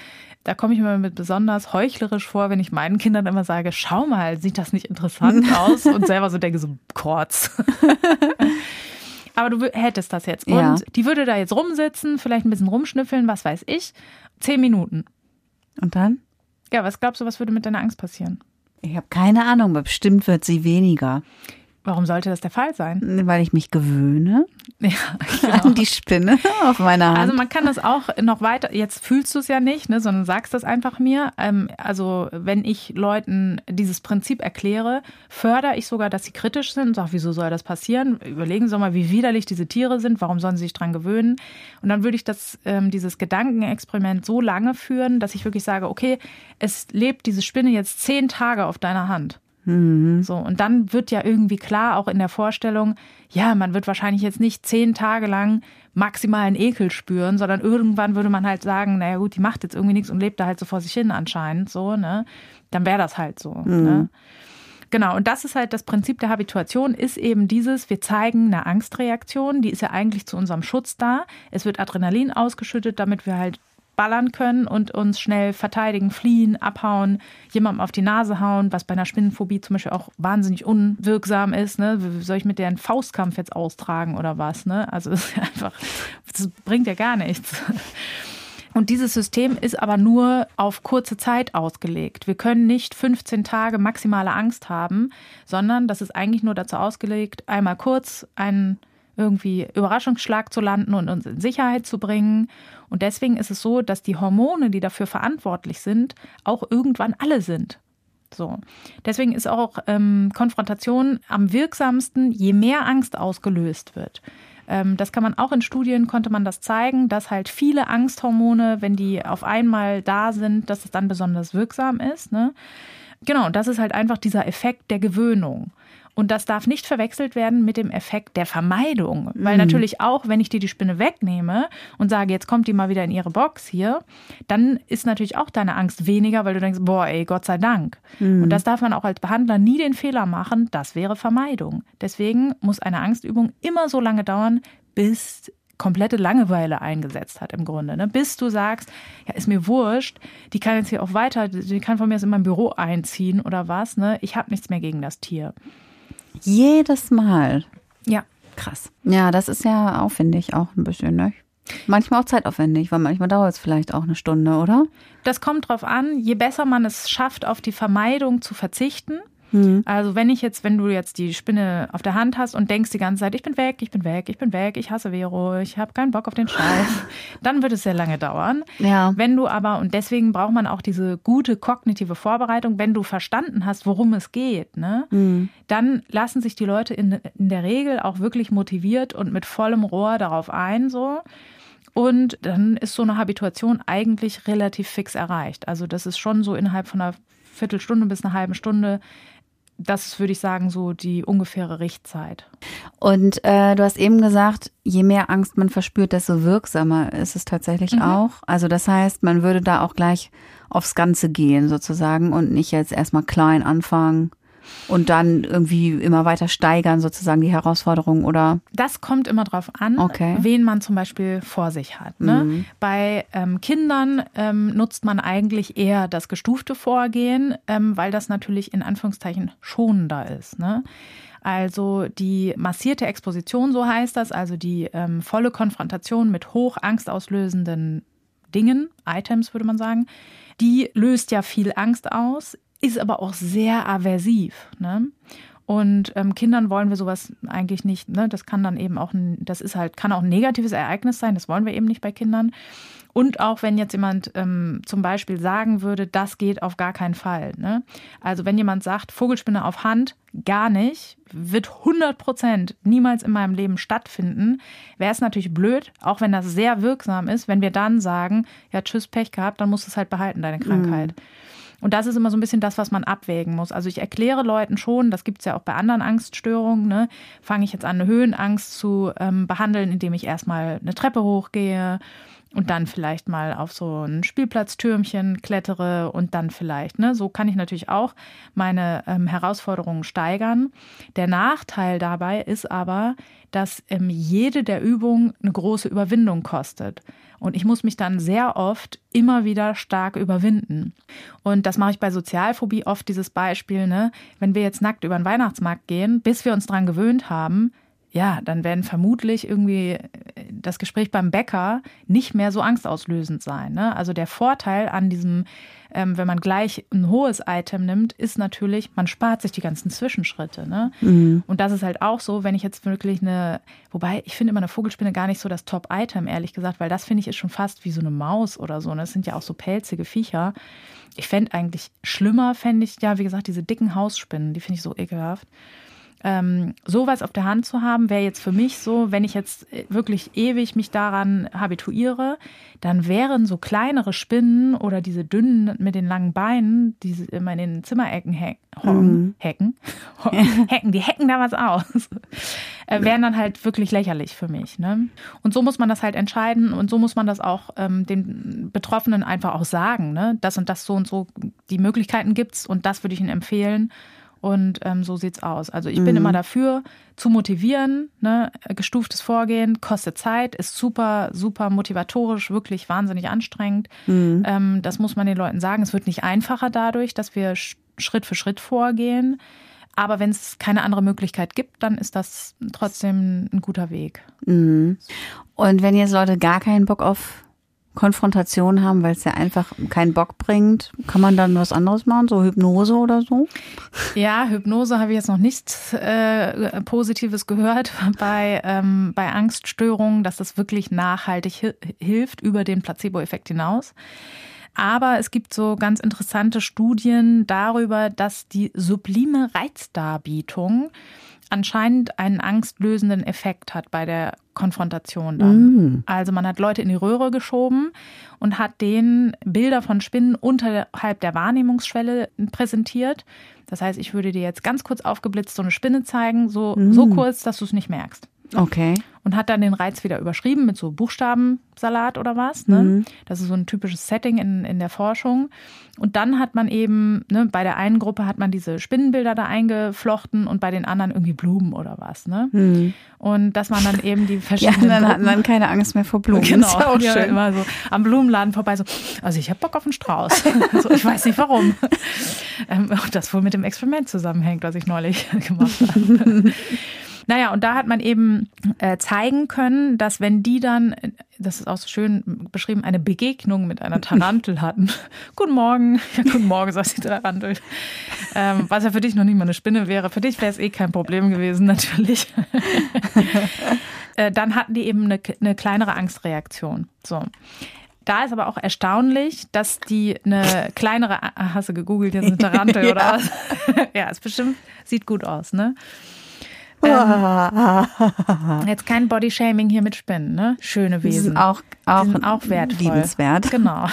C: Da komme ich mir mit besonders heuchlerisch vor, wenn ich meinen Kindern immer sage, schau mal, sieht das nicht interessant aus? Und selber so denke, so kurz. Aber du hättest das jetzt. Und
B: Ja.
C: die würde da jetzt rumsitzen, vielleicht ein bisschen rumschnüffeln, was weiß ich. Zehn Minuten.
B: Und dann?
C: Ja, was glaubst du, was würde mit deiner Angst passieren?
B: Ich habe keine Ahnung, aber bestimmt wird sie weniger.
C: Warum sollte das der Fall sein?
B: Weil ich mich gewöhne
C: Ja,
B: an
C: genau.
B: die Spinne auf meiner Hand.
C: Also man kann das auch noch weiter, jetzt fühlst du es ja nicht, ne, sondern sagst das einfach mir. Ähm, also wenn ich Leuten dieses Prinzip erkläre, fördere ich sogar, dass sie kritisch sind und sage, wieso soll das passieren? Überlegen Sie mal, wie widerlich diese Tiere sind, warum sollen sie sich dran gewöhnen? Und dann würde ich das, ähm, dieses Gedankenexperiment so lange führen, dass ich wirklich sage, okay, es lebt diese Spinne jetzt zehn Tage auf deiner Hand. So, und dann wird ja irgendwie klar, auch in der Vorstellung, ja, man wird wahrscheinlich jetzt nicht zehn Tage lang maximalen Ekel spüren, sondern irgendwann würde man halt sagen, naja gut, die macht jetzt irgendwie nichts und lebt da halt so vor sich hin anscheinend, so, ne? Dann wäre das halt so. Ne? Genau, und das ist halt das Prinzip der Habituation, ist eben dieses, wir zeigen eine Angstreaktion, die ist ja eigentlich zu unserem Schutz da. Es wird Adrenalin ausgeschüttet, damit wir halt ballern können und uns schnell verteidigen, fliehen, abhauen, jemandem auf die Nase hauen, was bei einer Spinnenphobie zum Beispiel auch wahnsinnig unwirksam ist. Ne? Soll ich mit der einen Faustkampf jetzt austragen oder was? Ne? Also das ist einfach, das bringt ja gar nichts. Und dieses System ist aber nur auf kurze Zeit ausgelegt. Wir können nicht 15 Tage maximale Angst haben, sondern das ist eigentlich nur dazu ausgelegt, einmal kurz einen irgendwie Überraschungsschlag zu landen und uns in Sicherheit zu bringen. Und deswegen ist es so, dass die Hormone, die dafür verantwortlich sind, auch irgendwann alle sind. So. Deswegen ist auch ähm, Konfrontation am wirksamsten, je mehr Angst ausgelöst wird. Ähm, das kann man auch in Studien, konnte man das zeigen, dass halt viele Angsthormone, wenn die auf einmal da sind, dass es dann besonders wirksam ist. Ne? Genau, das ist halt einfach dieser Effekt der Gewöhnung. Und das darf nicht verwechselt werden mit dem Effekt der Vermeidung. Weil natürlich auch, wenn ich dir die Spinne wegnehme und sage, jetzt kommt die mal wieder in ihre Box hier, dann ist natürlich auch deine Angst weniger, weil du denkst, boah, ey, Gott sei Dank. Und das darf man auch als Behandler nie den Fehler machen. Das wäre Vermeidung. Deswegen muss eine Angstübung immer so lange dauern, bis komplette Langeweile eingesetzt hat im Grunde. Ne? Bis du sagst, ja, ist mir wurscht, die kann jetzt hier auch weiter, die kann von mir aus in mein Büro einziehen oder was. Ne? Ich habe nichts mehr gegen das Tier.
B: Jedes Mal.
C: Ja.
B: Krass. Ja, das ist ja aufwendig auch ein bisschen, ne? Manchmal auch zeitaufwendig, weil manchmal dauert es vielleicht auch eine Stunde, oder?
C: Das kommt drauf an, je besser man es schafft, auf die Vermeidung zu verzichten.
B: Hm.
C: Also wenn ich jetzt, wenn du jetzt die Spinne auf der Hand hast und denkst die ganze Zeit, ich bin weg, ich bin weg, ich bin weg, ich hasse Vero, ich habe keinen Bock auf den Scheiß, dann wird es sehr lange dauern.
B: Ja.
C: Wenn du aber, und deswegen braucht man auch diese gute kognitive Vorbereitung, wenn du verstanden hast, worum es geht, ne, dann lassen sich die Leute in, in der Regel auch wirklich motiviert und mit vollem Rohr darauf ein, so. Und dann ist so eine Habituation eigentlich relativ fix erreicht. Also das ist schon so innerhalb von einer Viertelstunde bis einer halben Stunde. Das ist, würde ich sagen, so die ungefähre Richtzeit.
B: Und äh, du hast eben gesagt, je mehr Angst man verspürt, desto wirksamer ist es tatsächlich auch. Also das heißt, man würde da auch gleich aufs Ganze gehen sozusagen und nicht jetzt erstmal klein anfangen und dann irgendwie immer weiter steigern sozusagen die Herausforderung oder
C: Das kommt immer drauf an,
B: Okay.
C: wen man zum Beispiel vor sich hat. Ne? Bei ähm, Kindern ähm, nutzt man eigentlich eher das gestufte Vorgehen, ähm, weil das natürlich in Anführungszeichen schonender ist. Ne? Also die massierte Exposition, so heißt das, also die ähm, volle Konfrontation mit hoch angstauslösenden Dingen, Items würde man sagen, die löst ja viel Angst aus, ist aber auch sehr aversiv. Ne? Und ähm, Kindern wollen wir sowas eigentlich nicht. Ne? Das kann dann eben auch, ein, das ist halt, kann auch ein negatives Ereignis sein. Das wollen wir eben nicht bei Kindern. Und auch wenn jetzt jemand ähm, zum Beispiel sagen würde, das geht auf gar keinen Fall. Ne? Also wenn jemand sagt, Vogelspinne auf Hand, gar nicht, wird 100 Prozent niemals in meinem Leben stattfinden, wäre es natürlich blöd, auch wenn das sehr wirksam ist, wenn wir dann sagen, ja, tschüss, Pech gehabt, dann musst du es halt behalten, deine Krankheit. Und das ist immer so ein bisschen das, was man abwägen muss. Also ich erkläre Leuten schon, das gibt es ja auch bei anderen Angststörungen, ne, fange ich jetzt an, eine Höhenangst zu ähm, behandeln, indem ich erstmal eine Treppe hochgehe und dann vielleicht mal auf so ein Spielplatztürmchen klettere und dann vielleicht, ne, so kann ich natürlich auch meine ähm, Herausforderungen steigern. Der Nachteil dabei ist aber, dass ähm, jede der Übungen eine große Überwindung kostet. Und ich muss mich dann sehr oft immer wieder stark überwinden. Und das mache ich bei Sozialphobie oft dieses Beispiel, ne? Wenn wir jetzt nackt über den Weihnachtsmarkt gehen, bis wir uns dran gewöhnt haben, ja, dann werden vermutlich irgendwie das Gespräch beim Bäcker nicht mehr so angstauslösend sein. Ne? Also der Vorteil an diesem, ähm, wenn man gleich ein hohes Item nimmt, ist natürlich, man spart sich die ganzen Zwischenschritte. Ne? Mhm. Und das ist halt auch so, wenn ich jetzt wirklich eine, wobei ich finde immer eine Vogelspinne gar nicht so das Top-Item, ehrlich gesagt, weil das finde ich ist schon fast wie so eine Maus oder so. Ne? Das sind ja auch so pelzige Viecher. Ich fände eigentlich schlimmer, fände ich, ja, wie gesagt, diese dicken Hausspinnen, die finde ich so ekelhaft ähm, sowas auf der Hand zu haben, wäre jetzt für mich so, wenn ich jetzt wirklich ewig mich daran habituiere, dann wären so kleinere Spinnen oder diese dünnen mit den langen Beinen, die immer in den Zimmerecken hecken, mhm. hecken, hecken, die hecken da was aus, äh, wären dann halt wirklich lächerlich für mich. Ne? Und so muss man das halt entscheiden und so muss man das auch ähm, den Betroffenen einfach auch sagen, ne? das und das so und so, die Möglichkeiten gibt's und das würde ich ihnen empfehlen. Und ähm, so sieht's aus. Also ich mhm. bin immer dafür, zu motivieren. Ne? Gestuftes Vorgehen kostet Zeit, ist super, super motivatorisch, wirklich wahnsinnig anstrengend. Mhm. Ähm, das muss man den Leuten sagen. Es wird nicht einfacher dadurch, dass wir Schritt für Schritt vorgehen. Aber wenn es keine andere Möglichkeit gibt, dann ist das trotzdem ein guter Weg.
B: Mhm. Und wenn jetzt Leute gar keinen Bock auf Konfrontation haben, weil es ja einfach keinen Bock bringt. Kann man dann was anderes machen, so Hypnose oder so?
C: Ja, Hypnose habe ich jetzt noch nichts äh, Positives gehört bei, ähm, bei Angststörungen, dass das wirklich nachhaltig hi hilft über den Placebo-Effekt hinaus. Aber es gibt so ganz interessante Studien darüber, dass die sublime Reizdarbietung anscheinend einen angstlösenden Effekt hat bei der Konfrontation dann. Mm. Also man hat Leute in die Röhre geschoben und hat denen Bilder von Spinnen unterhalb der Wahrnehmungsschwelle präsentiert. Das heißt, ich würde dir jetzt ganz kurz aufgeblitzt so eine Spinne zeigen, so, mm. so kurz, dass du es nicht merkst.
B: Okay.
C: Und hat dann den Reiz wieder überschrieben mit so Buchstabensalat oder was. Ne? Mhm. Das ist so ein typisches Setting in, in der Forschung. Und dann hat man eben, ne, bei der einen Gruppe hat man diese Spinnenbilder da eingeflochten und bei den anderen irgendwie Blumen oder was. Ne? Mhm. Und das waren dann eben die verschiedenen.
B: Ja, dann hatten dann keine Angst mehr vor Blumen.
C: Genau, das auch ja, schön. immer so am Blumenladen vorbei so, also ich habe Bock auf einen Strauß. so, ich weiß nicht warum. Ähm, das wohl mit dem Experiment zusammenhängt, was ich neulich gemacht habe. Naja, und da hat man eben äh, zeigen können, dass wenn die dann, das ist auch so schön beschrieben, eine Begegnung mit einer Tarantel hatten. guten Morgen, ja, guten Morgen, sagt die Tarantel. Ähm, was ja für dich noch nicht mal eine Spinne wäre. Für dich wäre es eh kein Problem gewesen, natürlich. äh, dann hatten die eben eine, eine kleinere Angstreaktion. So. Da ist aber auch erstaunlich, dass die eine kleinere, hast du gegoogelt, jetzt eine Tarantel ja. oder was? ja, es bestimmt, sieht gut aus, ne? Ähm, jetzt kein Bodyshaming hier mit Spinnen, ne? Schöne Wesen. Die
B: sind auch, auch,
C: die sind auch wertvoll.
B: Liebenswert.
C: Genau.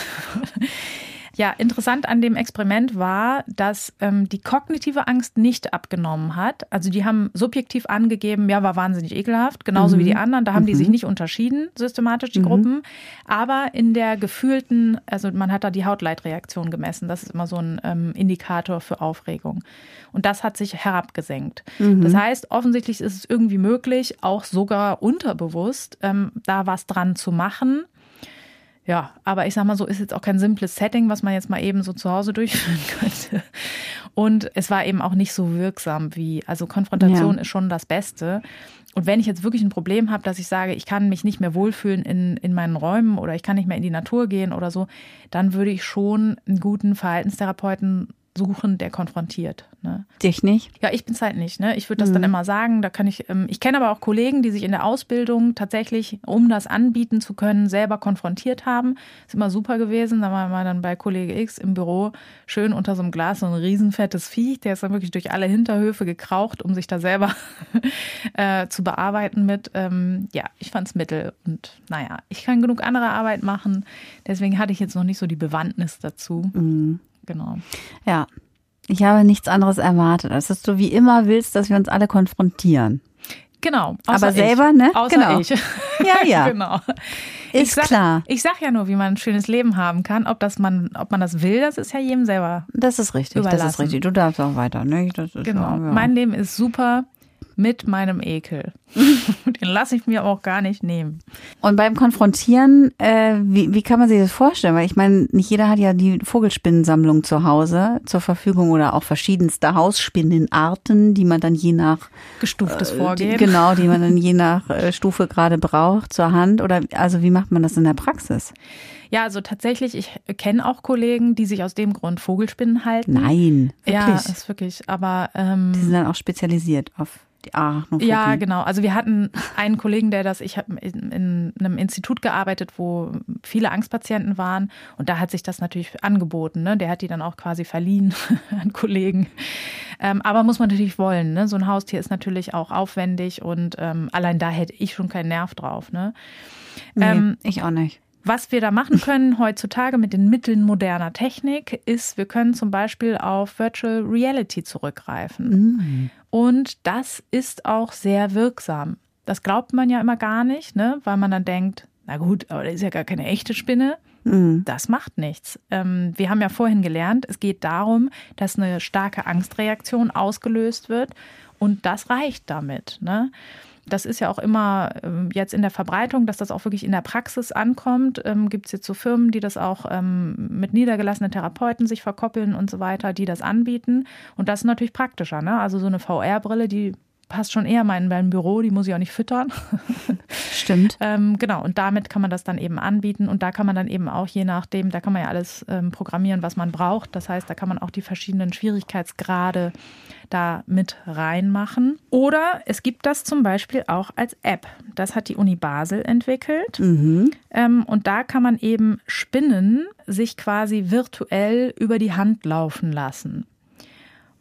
C: Ja, interessant an dem Experiment war, dass ähm, die kognitive Angst nicht abgenommen hat. Also die haben subjektiv angegeben, ja, war wahnsinnig ekelhaft, genauso mhm. wie die anderen. Da haben mhm. die sich nicht unterschieden, systematisch, die mhm. Gruppen. Aber in der gefühlten, also man hat da die Hautleitreaktion gemessen. Das ist immer so ein ähm, Indikator für Aufregung. Und das hat sich herabgesenkt. Mhm. Das heißt, offensichtlich ist es irgendwie möglich, auch sogar unterbewusst ähm, da was dran zu machen. Ja, aber ich sag mal so, ist jetzt auch kein simples Setting, was man jetzt mal eben so zu Hause durchführen könnte. Und es war eben auch nicht so wirksam wie, also Konfrontation ja. ist schon das Beste. Und wenn ich jetzt wirklich ein Problem habe, dass ich sage, ich kann mich nicht mehr wohlfühlen in, in meinen Räumen oder ich kann nicht mehr in die Natur gehen oder so, dann würde ich schon einen guten Verhaltenstherapeuten suchen, der konfrontiert. Ne?
B: Dich nicht?
C: Ja, ich bin's halt nicht. Ne? Ich würde das mhm. dann immer sagen. Da kann ich. Ähm, ich kenne aber auch Kollegen, die sich in der Ausbildung tatsächlich, um das anbieten zu können, selber konfrontiert haben. Ist immer super gewesen. Da waren wir dann bei Kollege X im Büro schön unter so einem Glas so ein riesenfettes Viech. Der ist dann wirklich durch alle Hinterhöfe gekraucht, um sich da selber äh, zu bearbeiten mit. Ähm, ja, ich fand's mittel. Und naja, ich kann genug andere Arbeit machen. Deswegen hatte ich jetzt noch nicht so die Bewandtnis dazu.
B: Mhm. Genau. Ja, ich habe nichts anderes erwartet, als dass du wie immer willst, dass wir uns alle konfrontieren.
C: Genau.
B: Aber selber, ich. ne?
C: Außer
B: genau.
C: ich.
B: Ja, ja.
C: genau.
B: Ist
C: sag,
B: klar.
C: Ich sag ja nur, wie man ein schönes Leben haben kann. Ob das man, ob man das will, das ist ja jedem selber.
B: Das ist richtig.
C: Überlassen.
B: Das ist richtig. Du darfst auch weiter, ne? Das ist
C: genau. Ja, ja. Mein Leben ist super. Mit meinem Ekel. Den lasse ich mir auch gar nicht nehmen.
B: Und beim Konfrontieren, äh, wie, wie kann man sich das vorstellen? Weil ich meine, nicht jeder hat ja die Vogelspinnensammlung zu Hause zur Verfügung oder auch verschiedenste Hausspinnenarten, die man dann je nach
C: Gestuftes
B: äh,
C: Vorgehen.
B: Die, genau, die man dann je nach äh, Stufe gerade braucht zur Hand. Oder also wie macht man das in der Praxis?
C: Ja, also tatsächlich, ich kenne auch Kollegen, die sich aus dem Grund Vogelspinnen halten.
B: Nein, wirklich.
C: Ja, ist wirklich. Aber ähm,
B: die sind dann auch spezialisiert auf die Arachnophobie.
C: Ja, genau. Also wir hatten einen Kollegen, der das, ich habe in, in, einem Institut gearbeitet, wo viele Angstpatienten waren und da hat sich das natürlich angeboten. Ne? Der hat die dann auch quasi verliehen an Kollegen. Ähm, aber muss man natürlich wollen. Ne? So ein Haustier ist natürlich auch aufwendig und ähm, allein da hätte ich schon keinen Nerv drauf. Ne?
B: Nee, ähm, ich auch nicht.
C: Was wir da machen können heutzutage mit den Mitteln moderner Technik, ist, wir können zum Beispiel auf Virtual Reality zurückgreifen. Mhm. Und das ist auch sehr wirksam. Das glaubt man ja immer gar nicht, ne? weil man dann denkt, na gut, aber das ist ja gar keine echte Spinne. Mhm. Das macht nichts. Ähm, wir haben ja vorhin gelernt, es geht darum, dass eine starke Angstreaktion ausgelöst wird und das reicht damit. Ne? Das ist ja auch immer ähm, jetzt in der Verbreitung, dass das auch wirklich in der Praxis ankommt. Ähm, Gibt es jetzt so Firmen, die das auch ähm, mit niedergelassenen Therapeuten sich verkoppeln und so weiter, die das anbieten. Und das ist natürlich praktischer. Ne? Also so eine VR-Brille, die passt schon eher mal in mein Büro, die muss ich auch nicht füttern.
B: Stimmt.
C: ähm, genau, und damit kann man das dann eben anbieten und da kann man dann eben auch je nachdem, da kann man ja alles ähm, programmieren, was man braucht. Das heißt, da kann man auch die verschiedenen Schwierigkeitsgrade da mit reinmachen. Oder es gibt das zum Beispiel auch als App. Das hat die Uni Basel entwickelt. Mhm. Ähm, und da kann man eben Spinnen sich quasi virtuell über die Hand laufen lassen.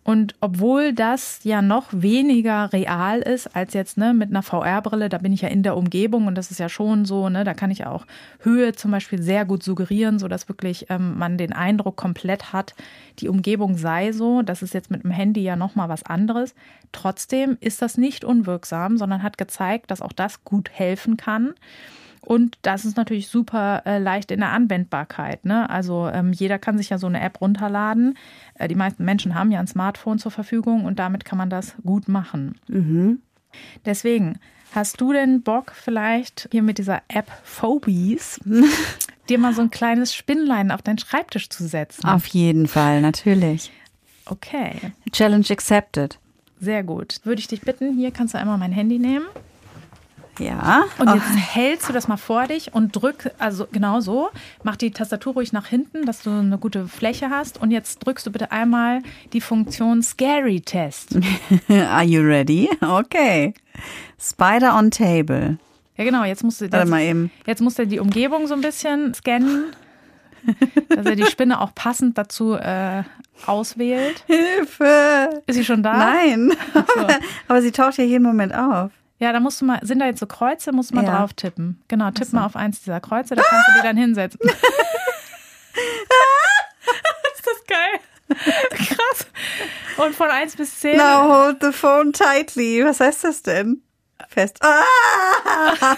C: Und obwohl das ja noch weniger real ist als jetzt ne, mit einer VR-Brille, da bin ich ja in der Umgebung und das ist ja schon so, ne, da kann ich auch Höhe zum Beispiel sehr gut suggerieren, sodass wirklich ähm, man den Eindruck komplett hat, die Umgebung sei so. Das ist jetzt mit dem Handy ja nochmal was anderes. Trotzdem ist das nicht unwirksam, sondern hat gezeigt, dass auch das gut helfen kann. Und das ist natürlich super äh, leicht in der Anwendbarkeit. Ne? Also ähm, jeder kann sich ja so eine App runterladen. Äh, die meisten Menschen haben ja ein Smartphone zur Verfügung und damit kann man das gut machen. Mhm. Deswegen, hast du denn Bock vielleicht hier mit dieser App Phobies dir mal so ein kleines Spinnlein auf deinen Schreibtisch zu setzen?
B: Auf jeden Fall, natürlich.
C: Okay.
B: Challenge accepted.
C: Sehr gut. Würde ich dich bitten, hier kannst du einmal mein Handy nehmen.
B: Ja.
C: Und jetzt oh. hältst du das mal vor dich und drück, also genau so, mach die Tastatur ruhig nach hinten, dass du eine gute Fläche hast. Und jetzt drückst du bitte einmal die Funktion Scary Test.
B: Are you ready? Okay. Spider on Table.
C: Ja, genau. Jetzt musst du,
B: Warte mal eben.
C: Jetzt musst du die Umgebung so ein bisschen scannen, dass er die Spinne auch passend dazu äh, auswählt.
B: Hilfe!
C: Ist sie schon da?
B: Nein. So. Aber sie taucht ja jeden Moment auf.
C: Ja, da musst du mal, sind da jetzt so Kreuze, musst du mal ja. drauf tippen. Genau, tipp so. mal auf eins dieser Kreuze, da kannst du dir dann hinsetzen. ist das geil? Krass. Und von eins bis zehn.
B: Now hold the phone tightly. Was heißt das denn? Fest. Ah!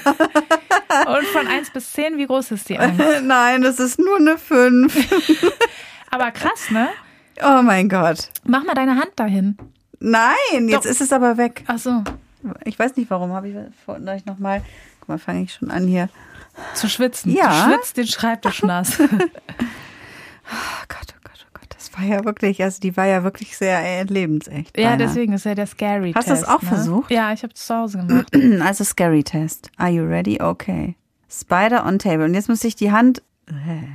C: Und von eins bis zehn, wie groß ist die Angst?
B: Nein, das ist nur eine fünf.
C: aber krass, ne?
B: Oh mein Gott.
C: Mach mal deine Hand dahin.
B: Nein, jetzt Doch. ist es aber weg.
C: Ach so.
B: Ich weiß nicht, warum habe ich vielleicht noch mal. Guck mal, fange ich schon an hier
C: zu schwitzen.
B: Ja.
C: Du schwitzt den Schreibtisch nass.
B: oh Gott, oh Gott, oh Gott. Das war ja wirklich, also die war ja wirklich sehr äh, lebensecht.
C: Ja, deswegen ist ja der Scary
B: Test.
C: Hast
B: du das auch
C: ne?
B: versucht?
C: Ja, ich habe es zu Hause gemacht.
B: Also Scary Test. Are you ready? Okay. Spider on Table. Und jetzt muss ich die Hand.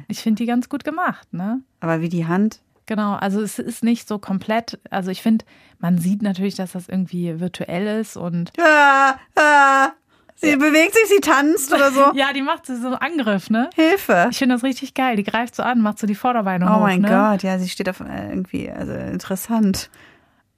C: Ich finde die ganz gut gemacht, ne?
B: Aber wie die Hand
C: Genau, also es ist nicht so komplett, also ich finde, man sieht natürlich, dass das irgendwie virtuell ist und.
B: Ja, ja. Sie bewegt sich, sie tanzt oder so.
C: ja, die macht so einen Angriff, ne?
B: Hilfe.
C: Ich finde das richtig geil. Die greift so an, macht so die Vorderbeine
B: oh
C: hoch.
B: Oh mein
C: ne?
B: Gott, ja, sie steht auf äh, irgendwie, also interessant.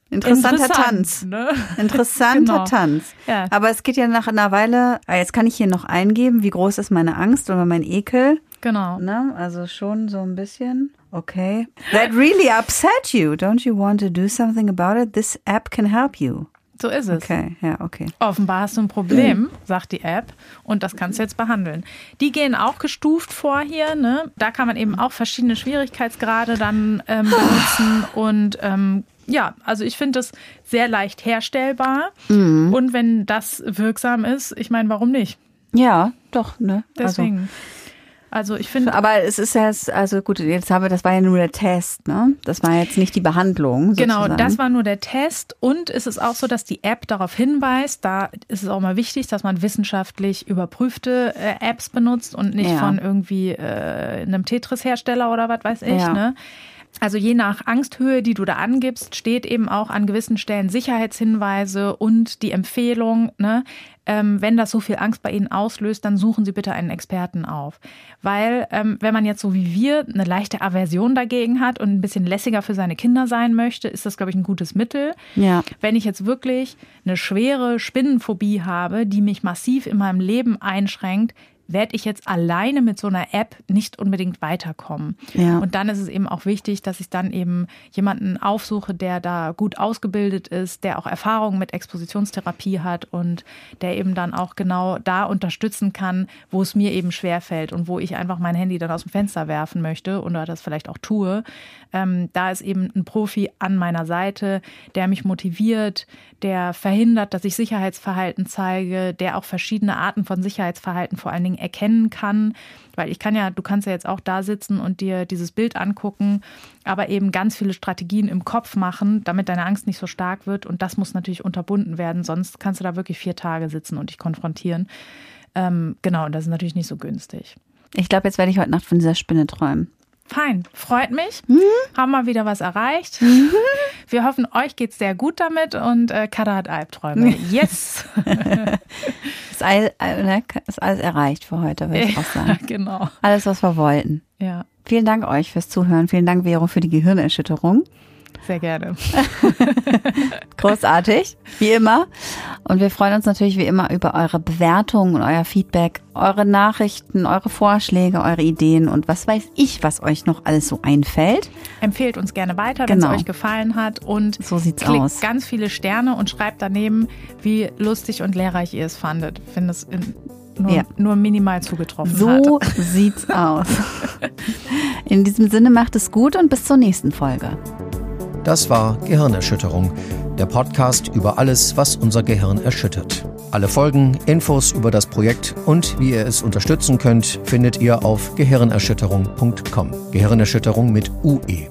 B: Interessanter
C: Interessant,
B: Tanz.
C: Ne?
B: Interessanter
C: genau.
B: Tanz.
C: Ja.
B: Aber es geht ja nach einer Weile, ah, jetzt kann ich hier noch eingeben, wie groß ist meine Angst oder mein Ekel.
C: Genau.
B: Ne? Also schon so ein bisschen. Okay. That really upset you. Don't you want to do something about it? This app can help you.
C: So ist es.
B: Okay, ja, okay.
C: Offenbar hast du ein Problem, sagt die App, und das kannst du jetzt behandeln. Die gehen auch gestuft vor hier, ne? Da kann man eben auch verschiedene Schwierigkeitsgrade dann ähm, benutzen und ähm, ja, also ich finde es sehr leicht herstellbar. Mhm. Und wenn das wirksam ist, ich meine, warum nicht?
B: Ja, doch, ne?
C: Deswegen. Also. Also ich finde.
B: Aber es ist ja, also gut, jetzt haben wir, das war ja nur der Test, ne? Das war jetzt nicht die Behandlung.
C: Sozusagen. Genau, das war nur der Test. Und es ist auch so, dass die App darauf hinweist, da ist es auch mal wichtig, dass man wissenschaftlich überprüfte äh, Apps benutzt und nicht ja. von irgendwie äh, einem Tetris-Hersteller oder was weiß ich, ja. ne? Also je nach Angsthöhe, die du da angibst, steht eben auch an gewissen Stellen Sicherheitshinweise und die Empfehlung, ne, ähm, wenn das so viel Angst bei Ihnen auslöst, dann suchen Sie bitte einen Experten auf. Weil ähm, wenn man jetzt so wie wir eine leichte Aversion dagegen hat und ein bisschen lässiger für seine Kinder sein möchte, ist das, glaube ich, ein gutes Mittel.
B: Ja.
C: Wenn ich jetzt wirklich eine schwere Spinnenphobie habe, die mich massiv in meinem Leben einschränkt, werde ich jetzt alleine mit so einer App nicht unbedingt weiterkommen. Ja. Und dann ist es eben auch wichtig, dass ich dann eben jemanden aufsuche, der da gut ausgebildet ist, der auch Erfahrung mit Expositionstherapie hat und der eben dann auch genau da unterstützen kann, wo es mir eben schwerfällt und wo ich einfach mein Handy dann aus dem Fenster werfen möchte oder das vielleicht auch tue. Ähm, da ist eben ein Profi an meiner Seite, der mich motiviert, der verhindert, dass ich Sicherheitsverhalten zeige, der auch verschiedene Arten von Sicherheitsverhalten vor allen Dingen erkennen kann. Weil ich kann ja, du kannst ja jetzt auch da sitzen und dir dieses Bild angucken, aber eben ganz viele Strategien im Kopf machen, damit deine Angst nicht so stark wird. Und das muss natürlich unterbunden werden, sonst kannst du da wirklich vier Tage sitzen und dich konfrontieren. Ähm, genau, und das ist natürlich nicht so günstig.
B: Ich glaube, jetzt werde ich heute Nacht von dieser Spinne träumen.
C: Fein, freut mich. Mhm. Haben wir wieder was erreicht. Mhm. Wir hoffen, euch geht es sehr gut damit und äh, Kada hat Albträume. Yes!
B: ist, all, ne, ist alles erreicht für heute, würde ich auch sagen.
C: genau.
B: Alles, was wir wollten.
C: Ja.
B: Vielen Dank euch fürs Zuhören. Vielen Dank, Vero, für die Gehirnerschütterung.
C: Sehr gerne.
B: Großartig, wie immer. Und wir freuen uns natürlich wie immer über eure Bewertungen und euer Feedback, eure Nachrichten, eure Vorschläge, eure Ideen und was weiß ich, was euch noch alles so einfällt.
C: Empfehlt uns gerne weiter, wenn genau. es euch gefallen hat. Und
B: so sieht's
C: klickt
B: aus.
C: ganz viele Sterne und schreibt daneben, wie lustig und lehrreich ihr es fandet. Ich finde es nur, ja. nur minimal zugetroffen
B: so
C: hat.
B: So sieht's aus. In diesem Sinne macht es gut und bis zur nächsten Folge.
A: Das war Gehirnerschütterung, der Podcast über alles, was unser Gehirn erschüttert. Alle Folgen, Infos über das Projekt und wie ihr es unterstützen könnt, findet ihr auf gehirnerschütterung.com. Gehirnerschütterung mit UE.